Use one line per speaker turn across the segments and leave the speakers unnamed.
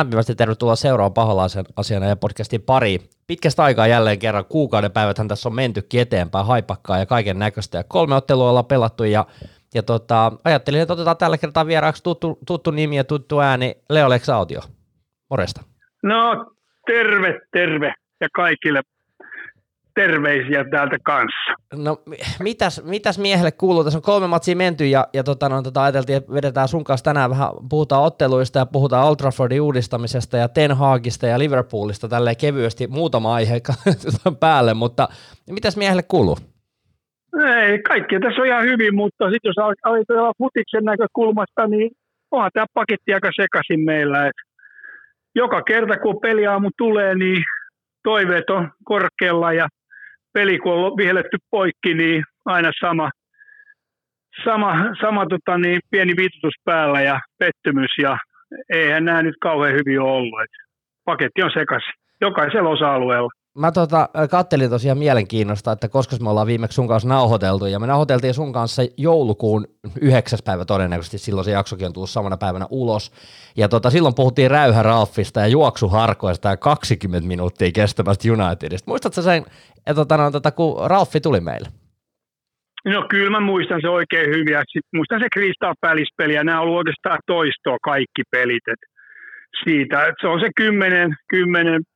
lämpimästi tervetuloa seuraavan paholaisen asiana ja podcastin pariin. Pitkästä aikaa jälleen kerran, kuukauden päiväthän tässä on mentykin eteenpäin, haipakkaa ja kaiken näköistä. Ja kolme ottelua ollaan pelattu ja, ja tota, ajattelin, että otetaan tällä kertaa vieraaksi tuttu, tuttu nimi ja tuttu ääni, Leo Leksautio. Moresta.
No, terve, terve ja kaikille terveisiä täältä kanssa.
No mitäs, mitäs miehelle kuuluu? Tässä on kolme matsia menty ja, ja tota, no, tota, ajateltiin, että vedetään sun kanssa tänään vähän, puhutaan otteluista ja puhutaan Old Traffordin uudistamisesta ja Ten Hagista ja Liverpoolista tälleen kevyesti muutama aihe päälle, mutta mitäs miehelle kuuluu?
Ei, kaikki tässä on ihan hyvin, mutta sitten jos ajatellaan futiksen näkökulmasta, niin onhan tämä paketti aika sekaisin meillä. Et joka kerta kun peliaamu tulee, niin toiveet on korkealla ja peli kun on vihelletty poikki, niin aina sama, sama, sama tota, niin pieni viitutus päällä ja pettymys ja eihän nämä nyt kauhean hyvin ole ollut. Et paketti on sekaisin jokaisella osa-alueella.
Mä tota, kattelin tosiaan mielenkiinnosta, että koska me ollaan viimeksi sun kanssa nauhoiteltu, ja me nauhoiteltiin sun kanssa joulukuun yhdeksäs päivä todennäköisesti, silloin se jaksokin on tullut samana päivänä ulos, ja tota, silloin puhuttiin Räyhä Ralfista ja juoksuharkoista ja 20 minuuttia kestävästä Unitedista. Muistatko sen, että tota, no, tota, kun Ralfi tuli meille?
No kyllä mä muistan se oikein hyvin, ja sit muistan se Crystal Palace-peli, ja nämä on ollut oikeastaan toistoa kaikki pelit, et siitä, että se on se 10, 10 20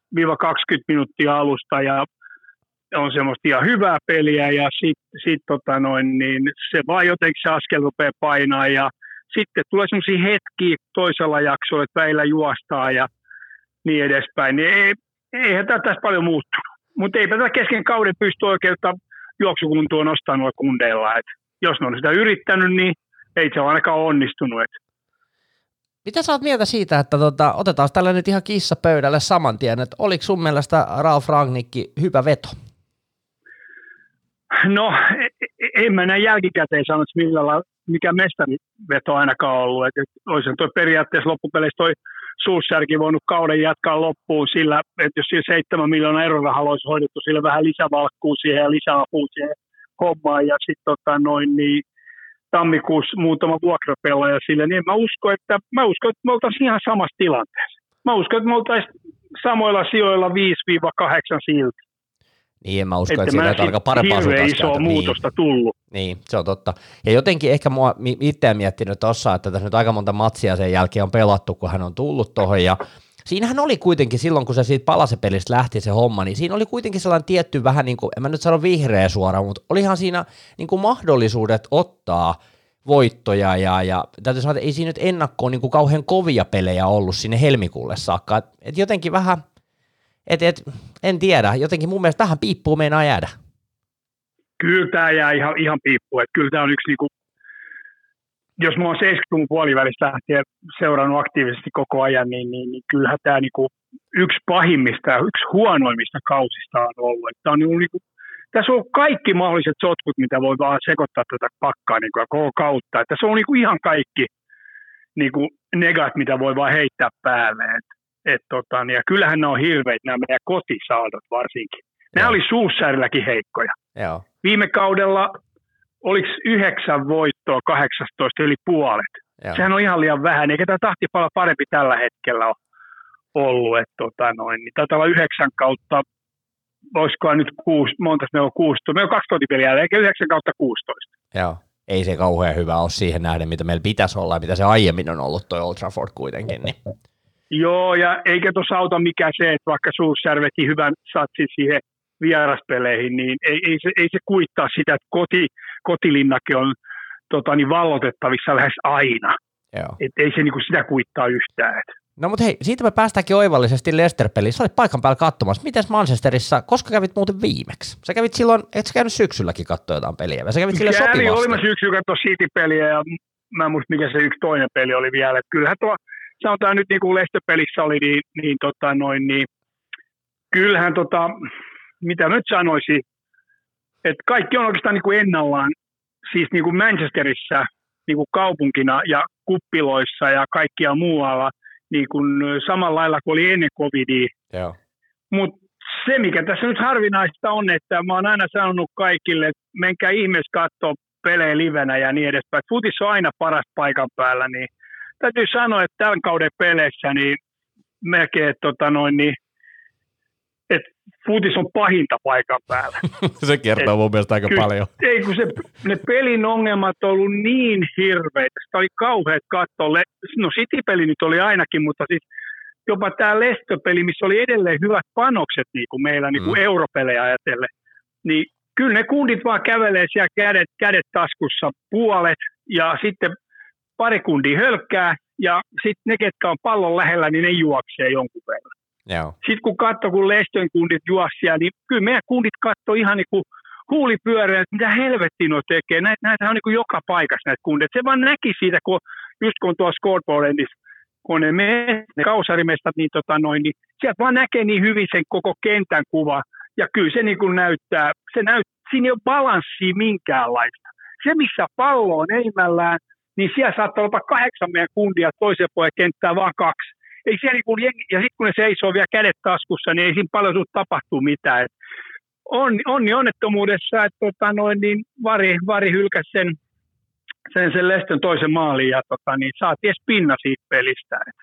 minuuttia alusta ja on semmoista ihan hyvää peliä ja sitten sit, tota noin, niin se vaan jotenkin se askel rupeaa painaa ja sitten tulee semmoisia hetkiä toisella jaksolla, että väillä juostaa ja niin edespäin. Niin ei, eihän tämä tässä paljon muuttunut. Mutta eipä tätä kesken kauden pysty oikeutta juoksukuntoon nostanut kundeilla. Et jos ne on sitä yrittänyt, niin ei se ole ainakaan onnistunut. Et
mitä sä oot mieltä siitä, että tota, otetaan tällä nyt ihan kissa pöydälle saman tien, että oliko sun mielestä Ralf Rangnikki hyvä veto?
No, e, e, en mä näin jälkikäteen sano, että millä mikä mestariveto ainakaan ollut. Että olisi toi periaatteessa loppupeleissä toi Suussärki voinut kauden jatkaa loppuun sillä, että jos sillä 7 miljoonaa euroa olisi hoidettu sillä vähän lisävalkkuu siihen ja lisäapua siihen hommaan ja sitten tota noin, niin tammikuussa muutama vuokrapelaaja sille, niin mä uskon, että, mä uskon, että me oltaisiin ihan samassa tilanteessa. Mä uskon, että me oltaisiin samoilla sijoilla 5-8 silti.
Niin, en mä usko, että, että siitä tarkoita parempaa
suuntaan isoa niin. muutosta tullut.
Niin, se on totta. Ja jotenkin ehkä mua itse miettinyt tuossa, että tässä nyt aika monta matsia sen jälkeen on pelattu, kun hän on tullut tuohon, ja siinähän oli kuitenkin silloin, kun se siitä palasepelistä lähti se homma, niin siinä oli kuitenkin sellainen tietty vähän niin kuin, en mä nyt sano vihreä suoraan, mutta olihan siinä niin kuin mahdollisuudet ottaa voittoja ja, ja täytyy sanoa, että ei siinä nyt ennakkoon niin kuin kauhean kovia pelejä ollut sinne helmikuulle saakka, et, et jotenkin vähän, et, et, en tiedä, jotenkin mun mielestä tähän piippuu meinaa jäädä.
Kyllä tämä jää ihan, ihan piippuun, että kyllä tämä on yksi niinku jos mä oon 70-luvun puolivälistä lähtien seurannut aktiivisesti koko ajan, niin, niin, niin kyllähän tämä niinku yksi pahimmista ja yksi huonoimmista kausista on ollut. Että on niinku, niinku, tässä on kaikki mahdolliset sotkut, mitä voi vaan sekoittaa tätä pakkaa niinku, koko kautta. Että se on niinku ihan kaikki niinku, negat, mitä voi vaan heittää päälle. Et, et, tota, niin, ja kyllähän ne on hirveitä, nämä meidän kotisaadot varsinkin. Nämä oli suussäärilläkin heikkoja.
Joo.
Viime kaudella oliko yhdeksän voittoa 18 eli puolet. Joo. Sehän on ihan liian vähän, eikä tämä tahtipala parempi tällä hetkellä ole ollut. Että tota noin, niin taitaa olla yhdeksän kautta, olisikohan nyt kuusi, monta meillä on 16, meillä on kaksi kotipeliä, eikä yhdeksän kautta 16.
Joo, ei se kauhean hyvä ole siihen nähden, mitä meillä pitäisi olla ja mitä se aiemmin on ollut tuo Old Trafford kuitenkin. Niin.
Joo, ja eikä tuossa auta mikään se, että vaikka Suussärvekin hyvän satsin siihen vieraspeleihin, niin ei, ei, se, ei se kuittaa sitä, että koti, kotilinnake on tota, niin vallotettavissa lähes aina.
Joo.
Et ei se niinku sitä kuittaa yhtään. Et.
No mutta hei, siitä me päästäänkin oivallisesti Leicester-peliin. Sä olit paikan päällä katsomassa. Miten Manchesterissa, koska kävit muuten viimeksi? Sä kävit silloin, et sä käynyt syksylläkin katsoa jotain peliä, sä kävit sille sopivasti.
Oli mä syksyllä katsoa City-peliä ja mä en muista mikä se yksi toinen peli oli vielä. Et kyllähän tuo, sanotaan nyt niin kuin Leicester-pelissä oli, niin, niin, tota, noin, niin kyllähän tota, mitä nyt sanoisin, että kaikki on oikeastaan niin kuin ennallaan, siis niin kuin Manchesterissa niin kuin kaupunkina ja kuppiloissa ja kaikkia muualla niin kuin samalla lailla kuin oli ennen covidia. Mutta se, mikä tässä nyt harvinaista on, että mä oon aina sanonut kaikille, että menkää ihmeessä katsoa pelejä livenä ja niin edespäin. Futis on aina paras paikan päällä, niin täytyy sanoa, että tämän kauden peleissä niin melkein, tota noin, niin, et futis on pahinta paikan päällä.
se kertoo et, mun mielestä aika paljon.
Ei, kun se, ne pelin ongelmat on ollut niin hirveitä. Sitä oli kauheat katsoa. No City-peli nyt oli ainakin, mutta siis jopa tämä Lestö-peli, missä oli edelleen hyvät panokset niin kuin meillä niin kuin mm. europelejä ajatellen, niin kyllä ne kundit vaan kävelee siellä kädet, kädet taskussa puolet ja sitten pari kundia hölkkää ja sitten ne, ketkä on pallon lähellä, niin ne juoksee jonkun verran. Sitten kun katsoo, kun Lestön kundit juossia, niin kyllä meidän kundit katsoo ihan niin kuin huulipyöreä, että mitä helvettiin on tekee. Näitä, näitä on niin kuin joka paikassa näitä kundit. Se vaan näki siitä, kun, just kun tuossa scoreboardissa, kun ne, me, ne kausarimestat, niin, tota noin, niin sieltä vaan näkee niin hyvin sen koko kentän kuva. Ja kyllä se niin kuin näyttää, se näyt, siinä ei ole balanssia minkäänlaista. Se, missä pallo on eimällään, niin siellä saattaa olla kahdeksan meidän kundia toisen puolen kenttää vaan kaksi ei siellä niin kuin jengi, ja sitten kun ne seisoo vielä kädet taskussa, niin ei siinä paljon tapahtuu mitään. Et on, onni onnettomuudessa, että tota noin, niin Vari, Vari hylkäsi sen, sen, sen Lestön toisen maalin ja tota, niin saatiin edes pinna siitä pelistä. Et.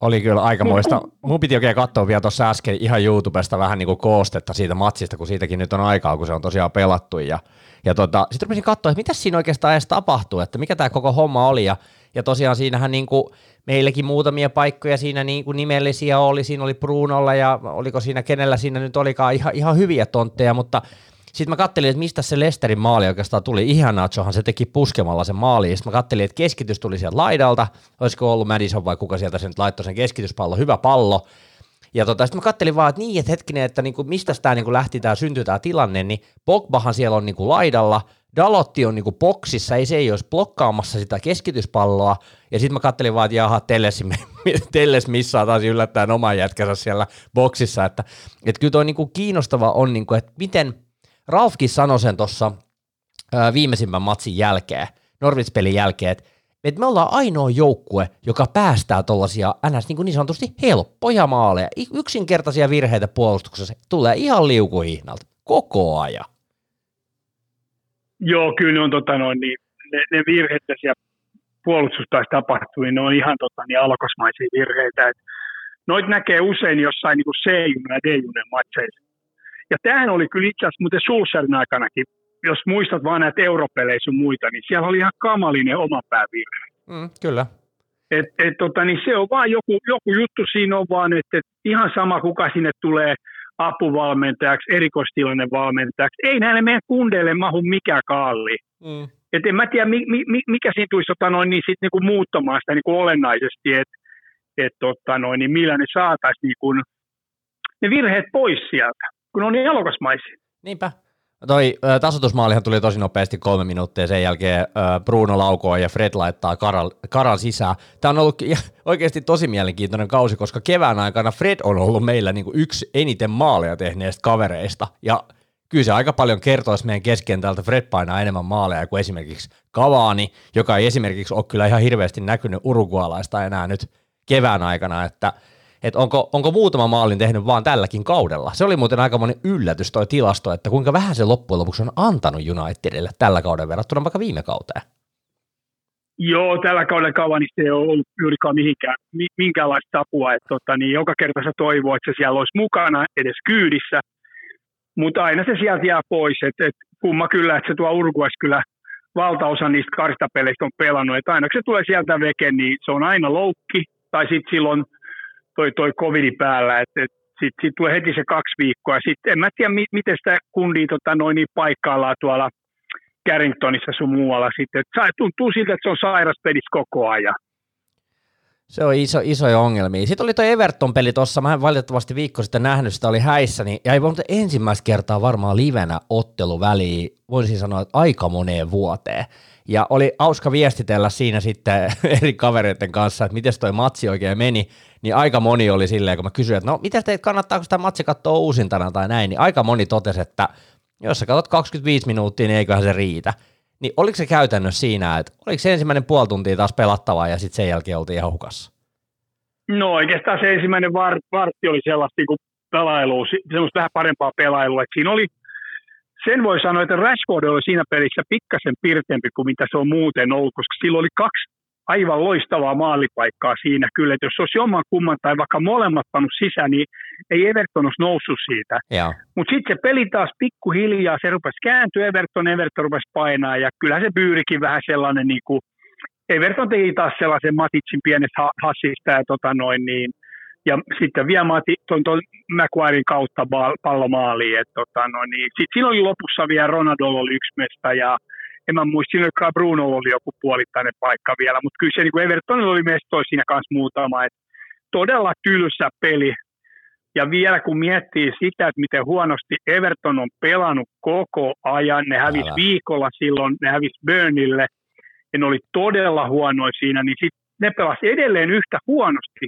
Oli kyllä aikamoista. Mun piti oikein katsoa vielä tuossa äsken ihan YouTubesta vähän niin kuin koostetta siitä matsista, kun siitäkin nyt on aikaa, kun se on tosiaan pelattu. Ja, ja tota, sitten rupesin katsoa, että mitä siinä oikeastaan edes tapahtuu, että mikä tämä koko homma oli. Ja, ja tosiaan siinähän niin kuin meillekin muutamia paikkoja siinä niin kuin nimellisiä oli. Siinä oli Brunolla ja oliko siinä kenellä siinä nyt olikaan ihan, ihan hyviä tontteja, mutta sitten mä kattelin, että mistä se Lesterin maali oikeastaan tuli. Ihanatsohan se teki puskemalla sen maali. Sitten mä kattelin, että keskitys tuli sieltä laidalta. Olisiko ollut Madison vai kuka sieltä sen laittoi sen keskityspallo. Hyvä pallo. Ja tota, sitten mä kattelin vaan, että niin, että hetkinen, että niinku, mistä tämä niinku lähti, tämä syntyi tämä tilanne, niin Pogbahan siellä on niinku laidalla, Dalotti on niinku boksissa, ei se ei olisi blokkaamassa sitä keskityspalloa, ja sitten mä kattelin vaan, että jaha, Telles, Telles missaa taas yllättäen oman jätkänsä siellä boksissa, että, että kyllä tuo niinku kiinnostava on, niinku, että miten Ralfkin sanoi sen tuossa viimeisimmän matsin jälkeen, Norvits-pelin jälkeen, että et me ollaan ainoa joukkue, joka päästää tuollaisia ns. Niin, niin sanotusti helppoja maaleja. Yksinkertaisia virheitä puolustuksessa tulee ihan liukuhihnalta koko ajan.
Joo, kyllä ne on tota noin, niin, ne, ne virheet siellä puolustustaisi tapahtuu, niin ne on ihan tota, niin alkosmaisia virheitä. Et noit näkee usein jossain niin C-junen ja D-junen matseissa. Ja tämähän oli kyllä itse asiassa muuten Sulserin aikanakin jos muistat vaan näitä europeleissä muita, niin siellä oli ihan kamalinen oma päävirhe.
Mm, kyllä.
Et, et, tota, niin se on vaan joku, joku juttu siinä on vaan, että et ihan sama kuka sinne tulee apuvalmentajaksi, erikoistilanne valmentajaksi. Ei näille meidän kundeille mahu mikä kalli. Mm. Et en mä tiedä, mi, mi, mikä siinä tulisi tota noin, niin sit niinku muuttamaan sitä niinku olennaisesti, että et, tota noin, niin millä ne saataisiin niinku, ne virheet pois sieltä, kun on niin elokasmaisia.
Niinpä. Toi tasoitusmaalihan tuli tosi nopeasti kolme minuuttia, sen jälkeen Bruno laukoo ja Fred laittaa Karal, Karal sisään. Tämä on ollut oikeasti tosi mielenkiintoinen kausi, koska kevään aikana Fred on ollut meillä niin kuin yksi eniten maaleja tehneistä kavereista, ja kyllä se aika paljon kertoisi meidän keskentältä, Fred painaa enemmän maaleja kuin esimerkiksi Kavaani, joka ei esimerkiksi ole kyllä ihan hirveästi näkynyt urugualaista enää nyt kevään aikana, että – että onko, onko muutama maalin tehnyt vaan tälläkin kaudella. Se oli muuten aika monen yllätys toi tilasto, että kuinka vähän se loppujen lopuksi on antanut Unitedille tällä kauden verrattuna vaikka viime kauteen.
Joo, tällä kaudella Kavanista ei ole ollut juurikaan mihinkään, minkäänlaista apua. Että tota, niin joka kerta se toivoo, että se siellä olisi mukana edes kyydissä, mutta aina se sieltä jää pois. Et, et, kumma kyllä, että se tuo Uruguais kyllä valtaosa niistä karstapeleistä on pelannut. Että aina kun se tulee sieltä veke, niin se on aina loukki, tai sitten silloin toi, toi covidi päällä, että et, sitten sit tulee heti se kaksi viikkoa. Sitten en mä tiedä, mi, miten sitä kundia tota, noin niin paikkaillaan tuolla Carringtonissa sun muualla sitten. Et, tuntuu siltä, että se on sairas pelissä koko ajan.
Se on iso, isoja ongelmia. Sitten oli tuo Everton-peli tuossa, mä en valitettavasti viikko sitten nähnyt, sitä oli häissä, niin jäi monta ensimmäistä kertaa varmaan livenä ottelu väliin, voisin sanoa, että aika moneen vuoteen. Ja oli hauska viestitellä siinä sitten eri kavereiden kanssa, että miten toi matsi oikein meni, niin aika moni oli silleen, kun mä kysyin, että no mitä te kannattaako sitä matsi katsoa uusintana tai näin, niin aika moni totesi, että jos sä katsot 25 minuuttia, niin eiköhän se riitä. Niin oliko se käytännössä siinä, että oliko se ensimmäinen puoli tuntia taas pelattavaa ja sitten sen jälkeen oltiin ihan hukassa?
No oikeastaan se ensimmäinen var, vartti oli sellaista niin pelailua, semmoista vähän parempaa pelailua. Että siinä oli, sen voi sanoa, että Rashford oli siinä pelissä pikkasen pirteempi kuin mitä se on muuten ollut, koska sillä oli kaksi aivan loistavaa maalipaikkaa siinä kyllä, että jos olisi jomman kumman tai vaikka molemmat pannut sisään, niin ei Everton olisi noussut siitä. Mutta sitten se peli taas pikkuhiljaa, se rupesi kääntyä Everton, Everton rupesi painaa ja kyllähän se byyrikin vähän sellainen niin kuin, Everton teki taas sellaisen Matitsin pienestä hassista ja tota noin niin, ja sitten vielä Mati, ton, ton McQuarrin kautta pallo maaliin. Et, tota, no niin. Sitten siinä oli lopussa vielä Ronaldo oli yksi mestä ja en mä muista, siinä Bruno oli joku puolittainen paikka vielä, mutta kyllä se niin Evertonilla oli mestoi siinä kanssa muutama. Et todella tylsä peli. Ja vielä kun miettii sitä, että miten huonosti Everton on pelannut koko ajan, ne hävisi viikolla silloin, ne hävisi Burnille, ja ne oli todella huonoja siinä, niin sit ne pelasi edelleen yhtä huonosti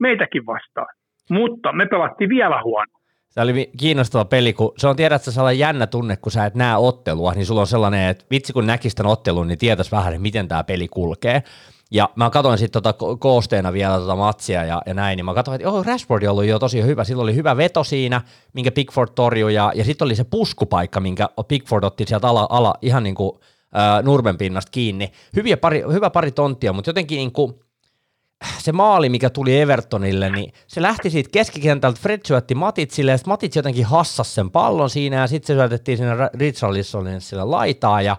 meitäkin vastaan. Mutta me pelattiin vielä huono.
Se oli kiinnostava peli, kun se on tiedät, että sellainen jännä tunne, kun sä et näe ottelua, niin sulla on sellainen, että vitsi kun näkisi tämän ottelun, niin tietäisi vähän, että miten tämä peli kulkee. Ja mä katsoin sitten tota koosteena vielä tota matsia ja, ja näin, niin mä katsoin, että oh, Rashford oli jo tosi hyvä. Sillä oli hyvä veto siinä, minkä Pickford torjui, ja, ja sitten oli se puskupaikka, minkä Pickford otti sieltä ala, ala ihan niin kuin äh, nurmen pinnasta kiinni. Hyviä pari, hyvä pari tonttia, mutta jotenkin niin kuin, se maali, mikä tuli Evertonille, niin se lähti siitä keskikentältä, Fred syötti Matitsille, ja sitten Matits jotenkin hassasi sen pallon siinä, ja sitten se syötettiin sinne Richarlisonille sille laitaa, ja,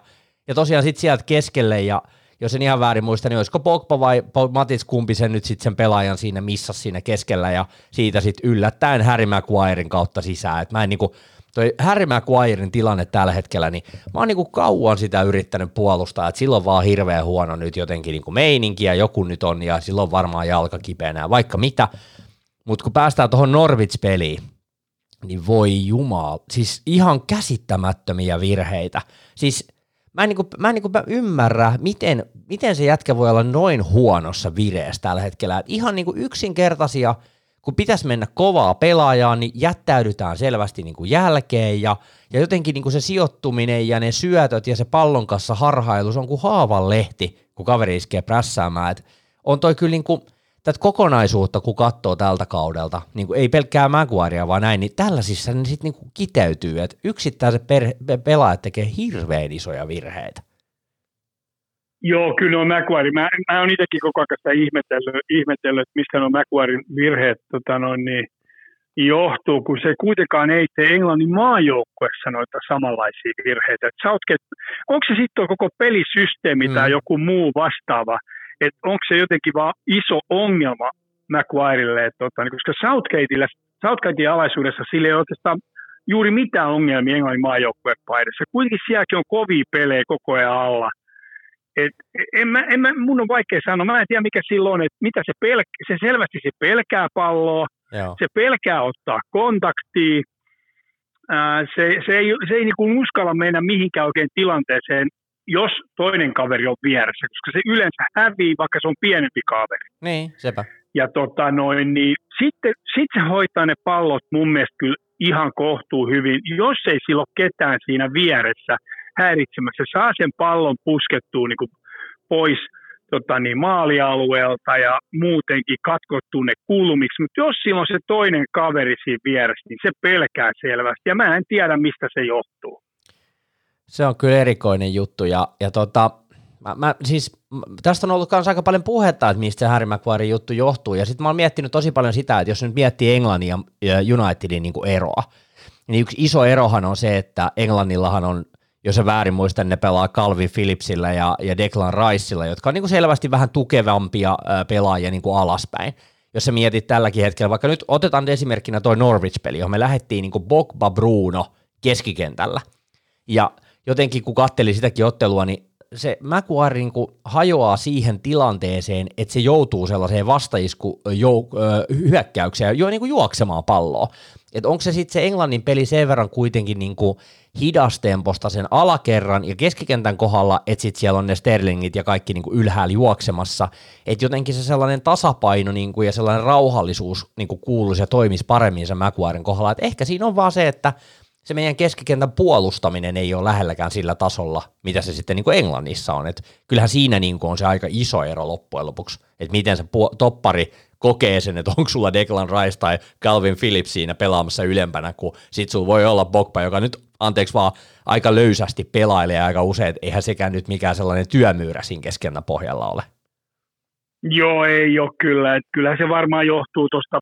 ja tosiaan sitten sieltä keskelle, ja jos en ihan väärin muista, niin olisiko Pogba vai Matits kumpi sen nyt sitten sen pelaajan siinä missas siinä keskellä, ja siitä sitten yllättäen Harry Maguirein kautta sisään, että mä en niinku, toi Harry Maguirein tilanne tällä hetkellä, niin mä oon niinku kauan sitä yrittänyt puolustaa, että silloin vaan hirveän huono nyt jotenkin niinku meininki ja joku nyt on ja silloin varmaan jalka kipeänä vaikka mitä, mutta kun päästään tuohon Norwich-peliin, niin voi jumal, siis ihan käsittämättömiä virheitä. Siis mä en, niinku, mä en niinku ymmärrä, miten, miten se jätkä voi olla noin huonossa vireessä tällä hetkellä. Et ihan niinku yksinkertaisia – kun pitäisi mennä kovaa pelaajaa, niin jättäydytään selvästi niin kuin jälkeen ja, ja jotenkin niin kuin se sijoittuminen ja ne syötöt ja se pallon kanssa harhailu, se on kuin haavan lehti, kun kaveri iskee prässäämään. Et on toi kyllä niin kuin, tätä kokonaisuutta, kun katsoo tältä kaudelta, niin kuin ei pelkkää Maguirea vaan näin, niin tällaisissa ne sitten niin kiteytyy, että yksittäiset per, pelaajat tekee hirveän isoja virheitä.
Joo, kyllä on Maguire. Mä, mä oon itsekin koko ajan sitä ihmetellyt, ihmetellyt että mistä on Maguirein virheet tota noin, niin, johtuu, kun se kuitenkaan ei tee Englannin maajoukkuessa noita samanlaisia virheitä. Et Southgate, onko se sitten koko pelisysteemi mm. tai joku muu vastaava, että onko se jotenkin vaan iso ongelma Maguirelle, että tota, niin, koska Southgateille, Southgatein alaisuudessa sillä ei oikeastaan juuri mitään ongelmia Englannin maajoukkueen paidassa. Kuitenkin sielläkin on kovia pelejä koko ajan alla – et en mä, en mä, mun on vaikea sanoa, mä en tiedä mikä silloin, että mitä se pelkää, se selvästi se pelkää palloa, Joo. se pelkää ottaa kontaktia, ää, se, se ei, se ei niinku uskalla mennä mihinkään oikein tilanteeseen, jos toinen kaveri on vieressä, koska se yleensä hävii, vaikka se on pienempi kaveri.
Niin, sepä.
Ja tota noin, niin sitten sit se hoitaa ne pallot mun mielestä kyllä ihan kohtuu hyvin, jos ei sillä ole ketään siinä vieressä, häiritsemässä. Se saa sen pallon puskettua niin kuin pois tota niin, maalialueelta ja muutenkin katkottua ne kulmiksi, mutta jos sillä on se toinen kaveri siinä vieressä, niin se pelkää selvästi ja mä en tiedä, mistä se johtuu.
Se on kyllä erikoinen juttu ja, ja tota, mä, mä, siis, tästä on ollut myös aika paljon puhetta, että mistä se Harry Maguire juttu johtuu ja sitten mä oon miettinyt tosi paljon sitä, että jos nyt miettii Englannin ja Unitedin niin kuin eroa, niin yksi iso erohan on se, että Englannillahan on jos se väärin muistan, ne pelaa Calvin Phillipsillä ja, ja Declan Riceilla, jotka on niin kuin selvästi vähän tukevampia pelaajia niin kuin alaspäin. Jos sä mietit tälläkin hetkellä, vaikka nyt otetaan esimerkkinä toi Norwich-peli, johon me lähdettiin niin kuin Bogba Bruno keskikentällä. Ja jotenkin kun katteli sitäkin ottelua, niin se Maguire niin kuin hajoaa siihen tilanteeseen, että se joutuu sellaiseen vastaisku hyökkäykseen jo niin kuin juoksemaan palloa. Että onko se sitten se Englannin peli sen verran kuitenkin niin kuin hidastemposta sen alakerran ja keskikentän kohdalla, että sitten siellä on ne Sterlingit ja kaikki niin kuin ylhäällä juoksemassa, että jotenkin se sellainen tasapaino niin kuin ja sellainen rauhallisuus niin kuin kuuluisi ja toimisi paremmin sen Maguiren kohdalla, että ehkä siinä on vaan se, että se meidän keskikentän puolustaminen ei ole lähelläkään sillä tasolla, mitä se sitten niin kuin Englannissa on. Et kyllähän siinä niin kuin on se aika iso ero loppujen lopuksi, että miten se pu- toppari kokee sen, että onko sulla Declan Rice tai Calvin Phillips siinä pelaamassa ylempänä, kun sit sulla voi olla Bogba, joka nyt, anteeksi vaan, aika löysästi pelailee aika usein, eihän sekään nyt mikään sellainen työmyyrä siinä keskellä pohjalla ole.
Joo, ei ole kyllä. Et kyllä se varmaan johtuu tuosta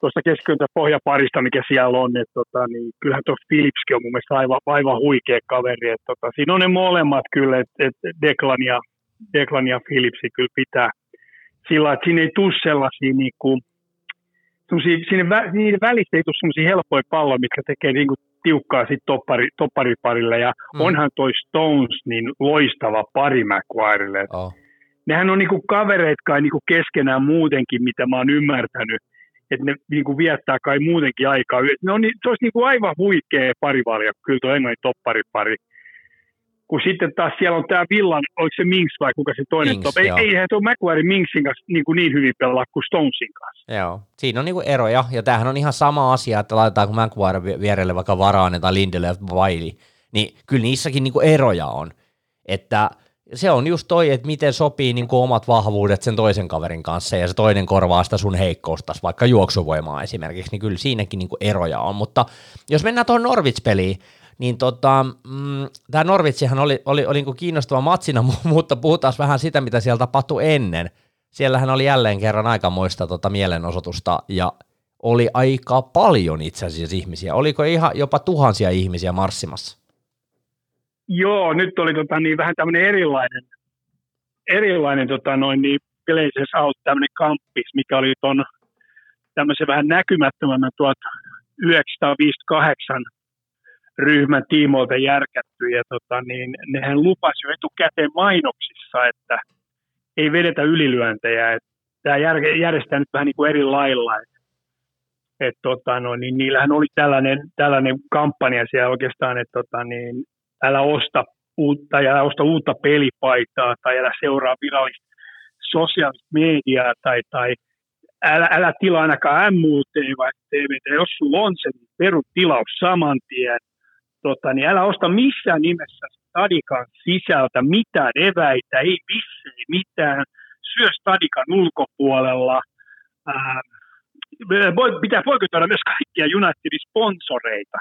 tuosta kesköntä pohjaparista, mikä siellä on. Et, tota, niin kyllähän tuo Philipskin on mun mielestä aivan, aivan huikea kaveri. Et, tota, siinä on ne molemmat kyllä, että et Declan, ja, Declan ja Philipsi kyllä pitää sillä että siinä ei tule sellaisia niin kuin, siinä, niiden välistä ei tule sellaisia helppoja palloja, mitkä tekee niin kuin tiukkaa sit toppari, toppariparille. Ja mm. onhan toi Stones niin loistava pari McQuarelle. Oh. Nehän on niinku kavereita kai niinku keskenään muutenkin, mitä mä oon ymmärtänyt. Että ne niinku viettää kai muutenkin aikaa. Ne on, se olisi niinku aivan huikea parivalja, kyllä tuo englannin topparipari kun sitten taas siellä on tämä Villan, oliko se Minks vai kuka se toinen Minks, top? Ei, eihän tuo Macquarie Minksin kanssa niin, kuin niin hyvin pelaa kuin Stonesin kanssa.
Joo, siinä on niin kuin eroja, ja tämähän on ihan sama asia, että laitetaanko Macquarie vierelle vaikka Varane tai Lindelöf Vaili, niin kyllä niissäkin niin kuin eroja on, että se on just toi, että miten sopii niin kuin omat vahvuudet sen toisen kaverin kanssa ja se toinen korvaa sitä sun heikkousta, vaikka juoksuvoimaa esimerkiksi, niin kyllä siinäkin niin kuin eroja on. Mutta jos mennään tuohon Norwich-peliin, niin tota, mm, tämä Norvitsihan oli, oli, oli niin kiinnostava matsina, mutta puhutaan vähän sitä, mitä siellä tapahtui ennen. Siellähän oli jälleen kerran aikamoista tota mielenosoitusta ja oli aika paljon itse asiassa ihmisiä. Oliko ihan jopa tuhansia ihmisiä marssimassa?
Joo, nyt oli tota, niin, vähän tämmöinen erilainen, erilainen tota, noin, niin Blazers Out tämmöinen kamppis, mikä oli tuon tämmöisen vähän näkymättömämmän 1958 ryhmän tiimoilta järkätty ja tota, niin nehän lupasi jo etukäteen mainoksissa, että ei vedetä ylilyöntejä. Että tämä järjestää nyt vähän niin kuin eri lailla. Että, et, tota, no, niin niillähän oli tällainen, tällainen kampanja siellä oikeastaan, että tota, niin, älä osta uutta älä osta uutta pelipaitaa tai älä seuraa virallista sosiaalista mediaa tai, tai älä, älä tilaa ainakaan MUT vai TVT. Jos sulla on se, niin perut tilaus saman tien tota, niin älä osta missään nimessä stadikan sisältä mitään eväitä, ei ei mitään, syö stadikan ulkopuolella. Ää, pitää poikotoida myös kaikkia Unitedin sponsoreita.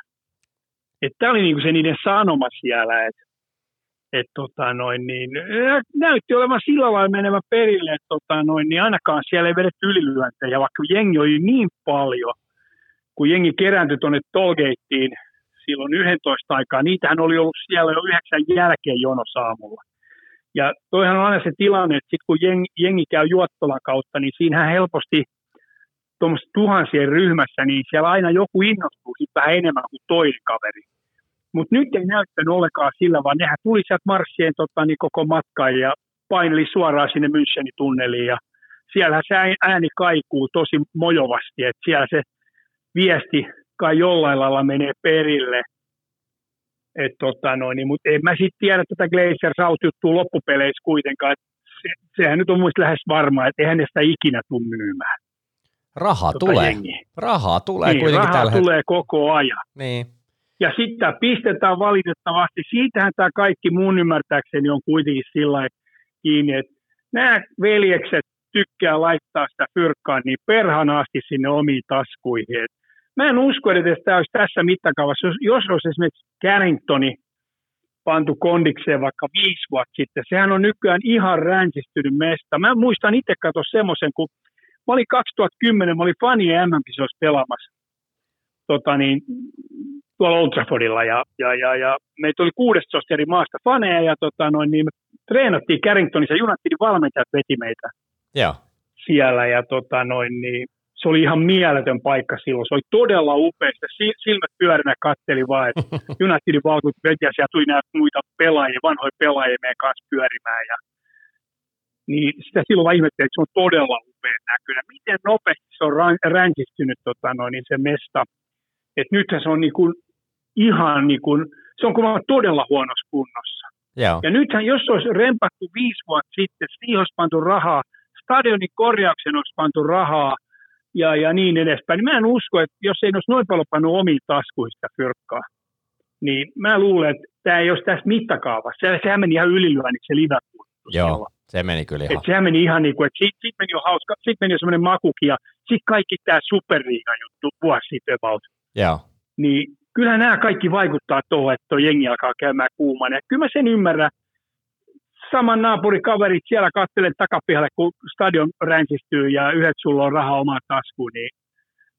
Tämä oli niinku se niiden sanoma siellä, että et tota niin, näytti olevan sillä lailla menemään perille, että tota niin ainakaan siellä ei vedetty ylilyöntejä, vaikka jengi oli niin paljon, kun jengi kerääntyi tuonne Tolgateen silloin 11 aikaa. Niitähän oli ollut siellä jo yhdeksän jälkeen jono saamulla. Ja toihan on aina se tilanne, että sit kun jengi, jengi käy juottolan kautta, niin siinähän helposti tuhansien ryhmässä, niin siellä aina joku innostuu sit vähän enemmän kuin toinen kaveri. Mutta nyt ei näyttänyt ollenkaan sillä, vaan nehän tuli sieltä marssien tota, niin koko matkaan ja paineli suoraan sinne Münchenin tunneliin. Ja siellä se ääni kaikuu tosi mojovasti, että siellä se viesti kai jollain lailla menee perille. Et tota noin, niin, mutta en mä sitten tiedä tätä Glacier South juttua loppupeleissä kuitenkaan. Et se, sehän nyt on muista lähes varmaa, että eihän ne sitä ikinä tule myymään.
Rahaa tota tulee. Jengi. Rahaa tulee
niin,
kuitenkin
rahaa tällä tulee koko ajan.
Niin.
Ja sitten pistetään valitettavasti. Siitähän tämä kaikki mun ymmärtääkseni on kuitenkin sillä kiinni, että nämä veljekset tykkää laittaa sitä fyrkkaa niin perhanaasti sinne omiin taskuihin. Et mä en usko, että tämä olisi tässä mittakaavassa. Jos, jos olisi esimerkiksi Carringtoni pantu kondikseen vaikka viisi vuotta sitten, sehän on nykyään ihan ränsistynyt mesta. Mä muistan itse katsoa semmoisen, kun mä olin 2010, mä olin fani MM-kisoissa pelaamassa tota niin, tuolla Old Traffordilla ja, ja, ja, ja meitä oli 16 eri maasta faneja ja tota noin, niin me treenattiin Carringtonissa, Unitedin valmentajat veti meitä
Joo.
siellä ja tota noin, niin se oli ihan mieletön paikka silloin. Se oli todella upeista. Silmät pyörinä katteli vaan, että Unitedin valkut veti ja sieltä tuli näitä muita pelaajia, vanhoja pelaajia meidän kanssa pyörimään. Ja, niin sitä silloin vaan ihmettelin, että se on todella upea näköinen. Miten nopeasti se on ränkistynyt tota, noin, niin se mesta. Että nythän se on niin kuin, ihan niin kuin, se on kuin todella huonossa kunnossa.
Joo.
Ja nythän, jos olisi rempattu viisi vuotta sitten, siihen olisi pantu rahaa, stadionin korjauksen olisi pantu rahaa, ja, ja niin edespäin. Niin mä en usko, että jos ei olisi noin paljon pannut omiin taskuista fyrkkaa, niin mä luulen, että tämä ei olisi tässä mittakaavassa. Se, sehän meni ihan ylilyönniksi se Liverpool.
Joo, se meni kyllä ihan.
Et sehän meni ihan niin kuin, että sitten sit meni jo hauska, sitten meni jo semmoinen makuki ja sitten kaikki tämä superliiga juttu vuosi sitten about.
Joo.
Niin kyllähän nämä kaikki vaikuttaa tuohon, että tuo jengi alkaa käymään kuumana. Ja kyllä mä sen ymmärrän, saman naapurikaverit siellä katselen takapihalle, kun stadion ränsistyy ja yhdet sulla on rahaa omaan taskuun, niin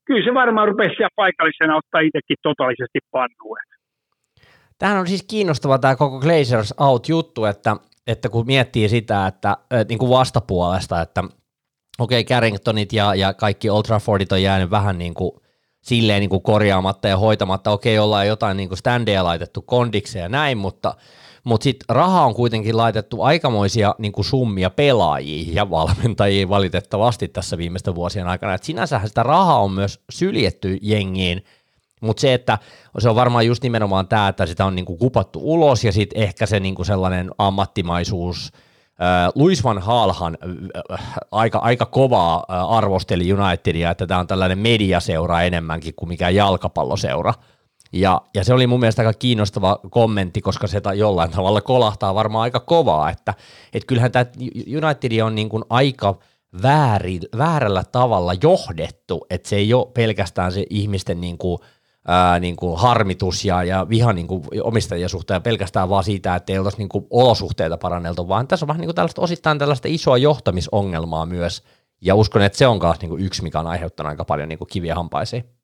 kyllä se varmaan rupesi siellä paikallisena ottaa itsekin totaalisesti pannuun.
Tähän on siis kiinnostava tämä koko Glazers Out-juttu, että, että kun miettii sitä, että, että niin kuin vastapuolesta, että okei, okay, Carringtonit ja, ja kaikki Old Traffordit on jäänyt vähän niin kuin silleen niin kuin korjaamatta ja hoitamatta, okei, okay, ollaan jotain niin kuin standeja laitettu kondikseen ja näin, mutta mutta sitten raha on kuitenkin laitettu aikamoisia niin kuin summia pelaajiin ja valmentajiin valitettavasti tässä viimeisten vuosien aikana. Et sinänsähän sitä rahaa on myös syljetty jengiin, mutta se, että se on varmaan just nimenomaan tämä, että sitä on niin kuin kupattu ulos ja sitten ehkä se niin kuin sellainen ammattimaisuus, Luis van Haalhan aika, aika kovaa arvosteli Unitedia, että tämä on tällainen mediaseura enemmänkin kuin mikään jalkapalloseura. Ja, ja se oli mun mielestä aika kiinnostava kommentti, koska se jollain tavalla kolahtaa varmaan aika kovaa, että et kyllähän tämä United on niin kuin aika väärin, väärällä tavalla johdettu, että se ei ole pelkästään se ihmisten niin kuin, ää, niin kuin harmitus ja, ja viha niin kuin omistajien suhteen pelkästään vaan siitä, että ei oltaisi niin kuin olosuhteita paranneltu, vaan tässä on vähän niin kuin tällaista, osittain tällaista isoa johtamisongelmaa myös, ja uskon, että se on myös niin kuin yksi, mikä on aiheuttanut aika paljon niin kuin kiviä hampaisiin.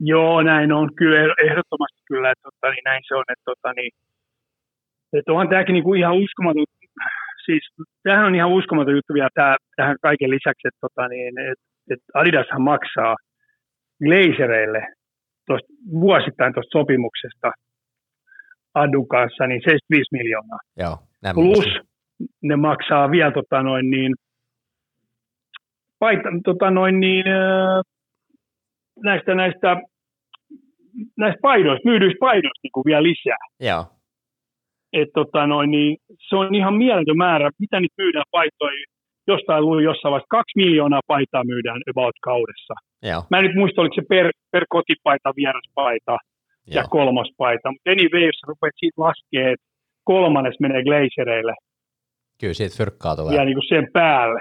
Joo, näin on kyllä, ehdottomasti kyllä, että tota, niin näin se on, että, tota, niin, että onhan tämäkin niinku ihan uskomaton, siis tämähän on ihan uskomaton juttu vielä tää, tähän kaiken lisäksi, että, tota, niin, että, että Adidashan maksaa glazereille tosta, vuosittain tuosta sopimuksesta Adun kanssa niin 75 miljoonaa.
Joo,
Plus ne maksaa vielä tota, noin niin, paita, tota, noin niin, näistä, näistä, näistä paidoista, myydyistä paidoista niin kuin vielä lisää.
Joo.
Et, tota, noin, niin, se on ihan mieletön määrä, mitä niitä myydään paitoja. Jostain luin jossain vaiheessa kaksi miljoonaa paitaa myydään about kaudessa.
Joo.
Mä en nyt muista, oliko se per, per kotipaita, vieraspaita Joo. ja kolmas paita. Mutta anyway, jos rupeat siitä laskee, että kolmannes menee glazereille.
Kyllä siitä fyrkkaa tulee.
Ja niin kuin sen päälle.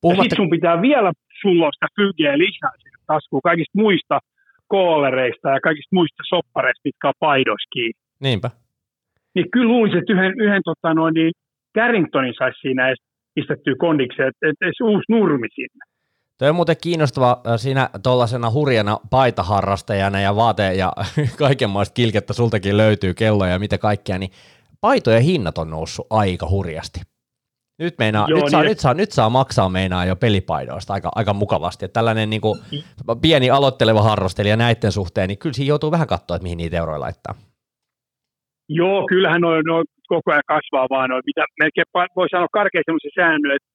Puhumatta... Ja sitten sun pitää vielä sulla sitä fygeä lisää taskuun kaikista muista koolereista ja kaikista muista soppareista, mitkä on paidoissa
Niinpä.
Niin kyllä luulisin, että yhden, yhden tota noin, niin Carringtonin saisi siinä edes pistettyä kondikseen, että, että, että uusi nurmi sinne.
Tuo on muuten kiinnostava siinä tuollaisena hurjana paitaharrastajana ja vaate ja kaikenlaista kilkettä sultakin löytyy kelloja ja mitä kaikkea, niin paitojen hinnat on noussut aika hurjasti. Nyt, meinaa, Joo, nyt, saa, niin, nyt, saa, nyt saa maksaa meinaa jo pelipaidoista aika, aika mukavasti. Että tällainen niin kuin, pieni aloitteleva harrastelija näiden suhteen, niin kyllä siinä joutuu vähän katsoa, että mihin niitä euroja laittaa.
Joo, kyllähän noin, noin koko ajan kasvaa vaan. Noin, mitä, melkein voi sanoa karkein sellaisen säännön, että,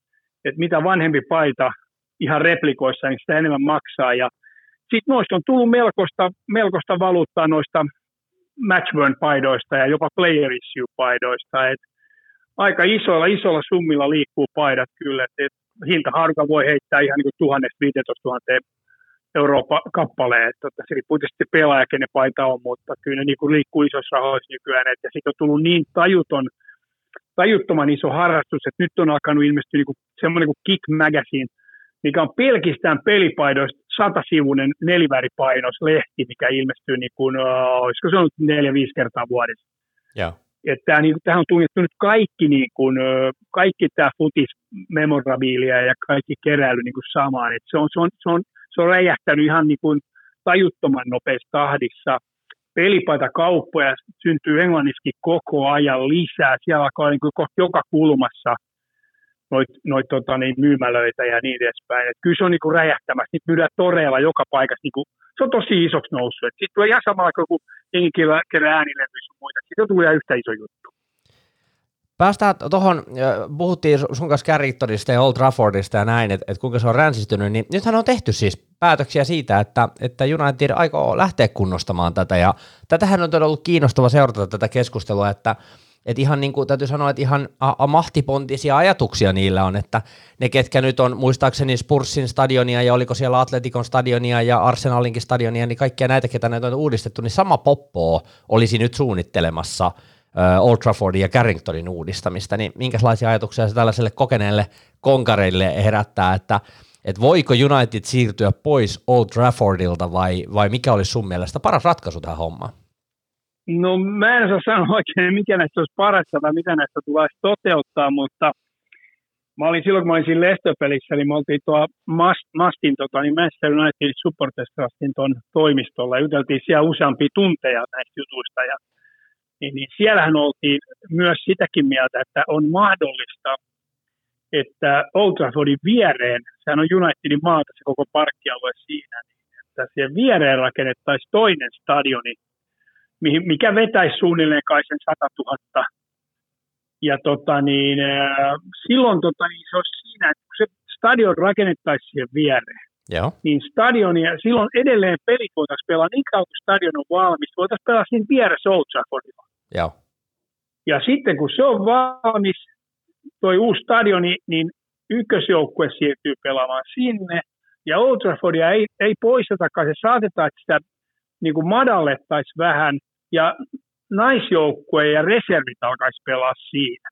että mitä vanhempi paita ihan replikoissa, niin sitä enemmän maksaa. Ja sitten noista on tullut melkoista, melkoista valuuttaa noista matchburn-paidoista ja jopa player issue-paidoista. Että aika isoilla, isoilla summilla liikkuu paidat kyllä. Et, et hintaharuka voi heittää ihan niin 1000-15 000 euroa kappaleen. Tota, se riippuu tietysti pelaaja, kenen paita on, mutta kyllä ne niin kuin liikkuu isossa rahoissa nykyään. Et, ja sitten on tullut niin tajuton, tajuttoman iso harrastus, että nyt on alkanut ilmestyä niin semmoinen kuin Kick Magazine, mikä on pelkistään pelipaidoista satasivuinen neliväripainos lehti, mikä ilmestyy, niin kuin, uh, olisiko se ollut neljä-viisi kertaa vuodessa.
Joo
että tämä, niin, tähän on tunjettu nyt kaikki, niin kuin, kaikki tämä futis memorabilia ja kaikki keräily niin kuin samaan. Et se, on, se, on, se, on, se on räjähtänyt ihan niin kuin tajuttoman nopeassa tahdissa. Pelipaita kauppoja syntyy englanniskin koko ajan lisää. Siellä alkaa niin kuin joka kulmassa noit, noit tota, niin, myymälöitä ja niin edespäin. Et kyllä se on niin kuin räjähtämässä. Niitä myydään toreilla joka paikassa niin kuin se on tosi isoksi noussut. Sitten tulee ihan samalla kuin jengi kerää äänilevyissä ja muita. Sitten tulee yhtä iso juttu.
Päästään tuohon, puhuttiin sun kanssa Carringtonista ja Old Traffordista ja näin, että, että kuinka se on ränsistynyt, niin nythän on tehty siis päätöksiä siitä, että, että United aikoo lähteä kunnostamaan tätä, ja tätähän on todella ollut kiinnostava seurata tätä keskustelua, että että ihan niin kuin täytyy sanoa, että ihan mahtipontisia ajatuksia niillä on, että ne ketkä nyt on muistaakseni Spursin stadionia ja oliko siellä Atletikon stadionia ja Arsenalinkin stadionia, niin kaikkia näitä, ketä näitä on uudistettu, niin sama poppo olisi nyt suunnittelemassa Old Traffordin ja Carringtonin uudistamista, niin minkälaisia ajatuksia se tällaiselle kokeneelle konkareille herättää, että että voiko United siirtyä pois Old Traffordilta vai, vai mikä olisi sun mielestä paras ratkaisu tähän hommaan?
No mä en osaa sanoa oikein, mikä näistä olisi parasta tai mitä näistä tulee toteuttaa, mutta mä olin silloin, kun mä olin siinä Lestopelissä, niin me oltiin tuo Mast, Mastin, tota, niin Manchester United Supporters Trustin tuon toimistolla. Juteltiin siellä useampia tunteja näistä jutuista ja niin, niin siellähän oltiin myös sitäkin mieltä, että on mahdollista, että Old Traffordin viereen, sehän on Unitedin maata se koko parkkialue siinä, niin että siihen viereen rakennettaisiin toinen stadioni, mikä vetäisi suunnilleen kai sen 100 000. Ja tota niin, silloin tota niin, se olisi siinä, että kun se stadion rakennettaisiin siihen viereen,
Joo.
niin stadionia, silloin edelleen pelit voitaisiin pelaa niin kauan kuin stadion on valmis, voitaisiin pelaa siinä vieressä Old Traffordilla.
Joo.
Ja sitten kun se on valmis, toi uusi stadioni, niin ykkösjoukkue siirtyy pelaamaan sinne, ja Old Traffordia ei, ei poistetakaan, se saatetaan, että sitä niin kuin madallettaisiin vähän, ja naisjoukkue ja reservit alkaisi pelaa siinä.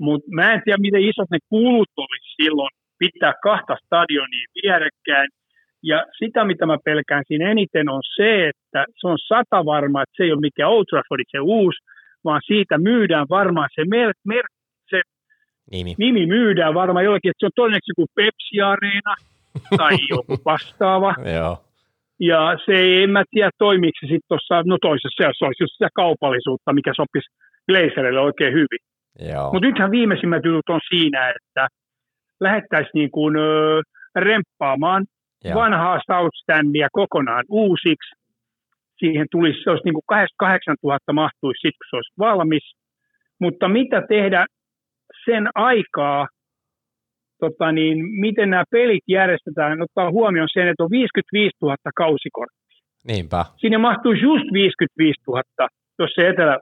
Mutta mä en tiedä, miten isot ne kulut olisi silloin pitää kahta stadionia vierekkäin. Ja sitä, mitä mä pelkään siinä eniten, on se, että se on sata varma, että se ei ole mikään Old Trafford, se uusi, vaan siitä myydään varmaan se, mer, mer, se
nimi.
nimi myydään varmaan jollekin, että se on toiseksi kuin Pepsi-areena tai joku vastaava.
Joo.
Ja se ei, en mä tiedä toimiiko se sitten tuossa, no toisessa se olisi just sitä kaupallisuutta, mikä sopisi Glazerille oikein hyvin. Mutta nythän viimeisimmät jutut on siinä, että lähettäisiin niin kuin, ö, remppaamaan Joo. vanhaa Southstandia kokonaan uusiksi. Siihen tulisi, se olisi niin kuin 8000 mahtuisi sitten, kun se olisi valmis. Mutta mitä tehdä sen aikaa, tota niin, miten nämä pelit järjestetään, ottaa huomioon sen, että on 55 000 kausikorttia.
Niinpä.
Sinne mahtuu just 55 000, jos se etelä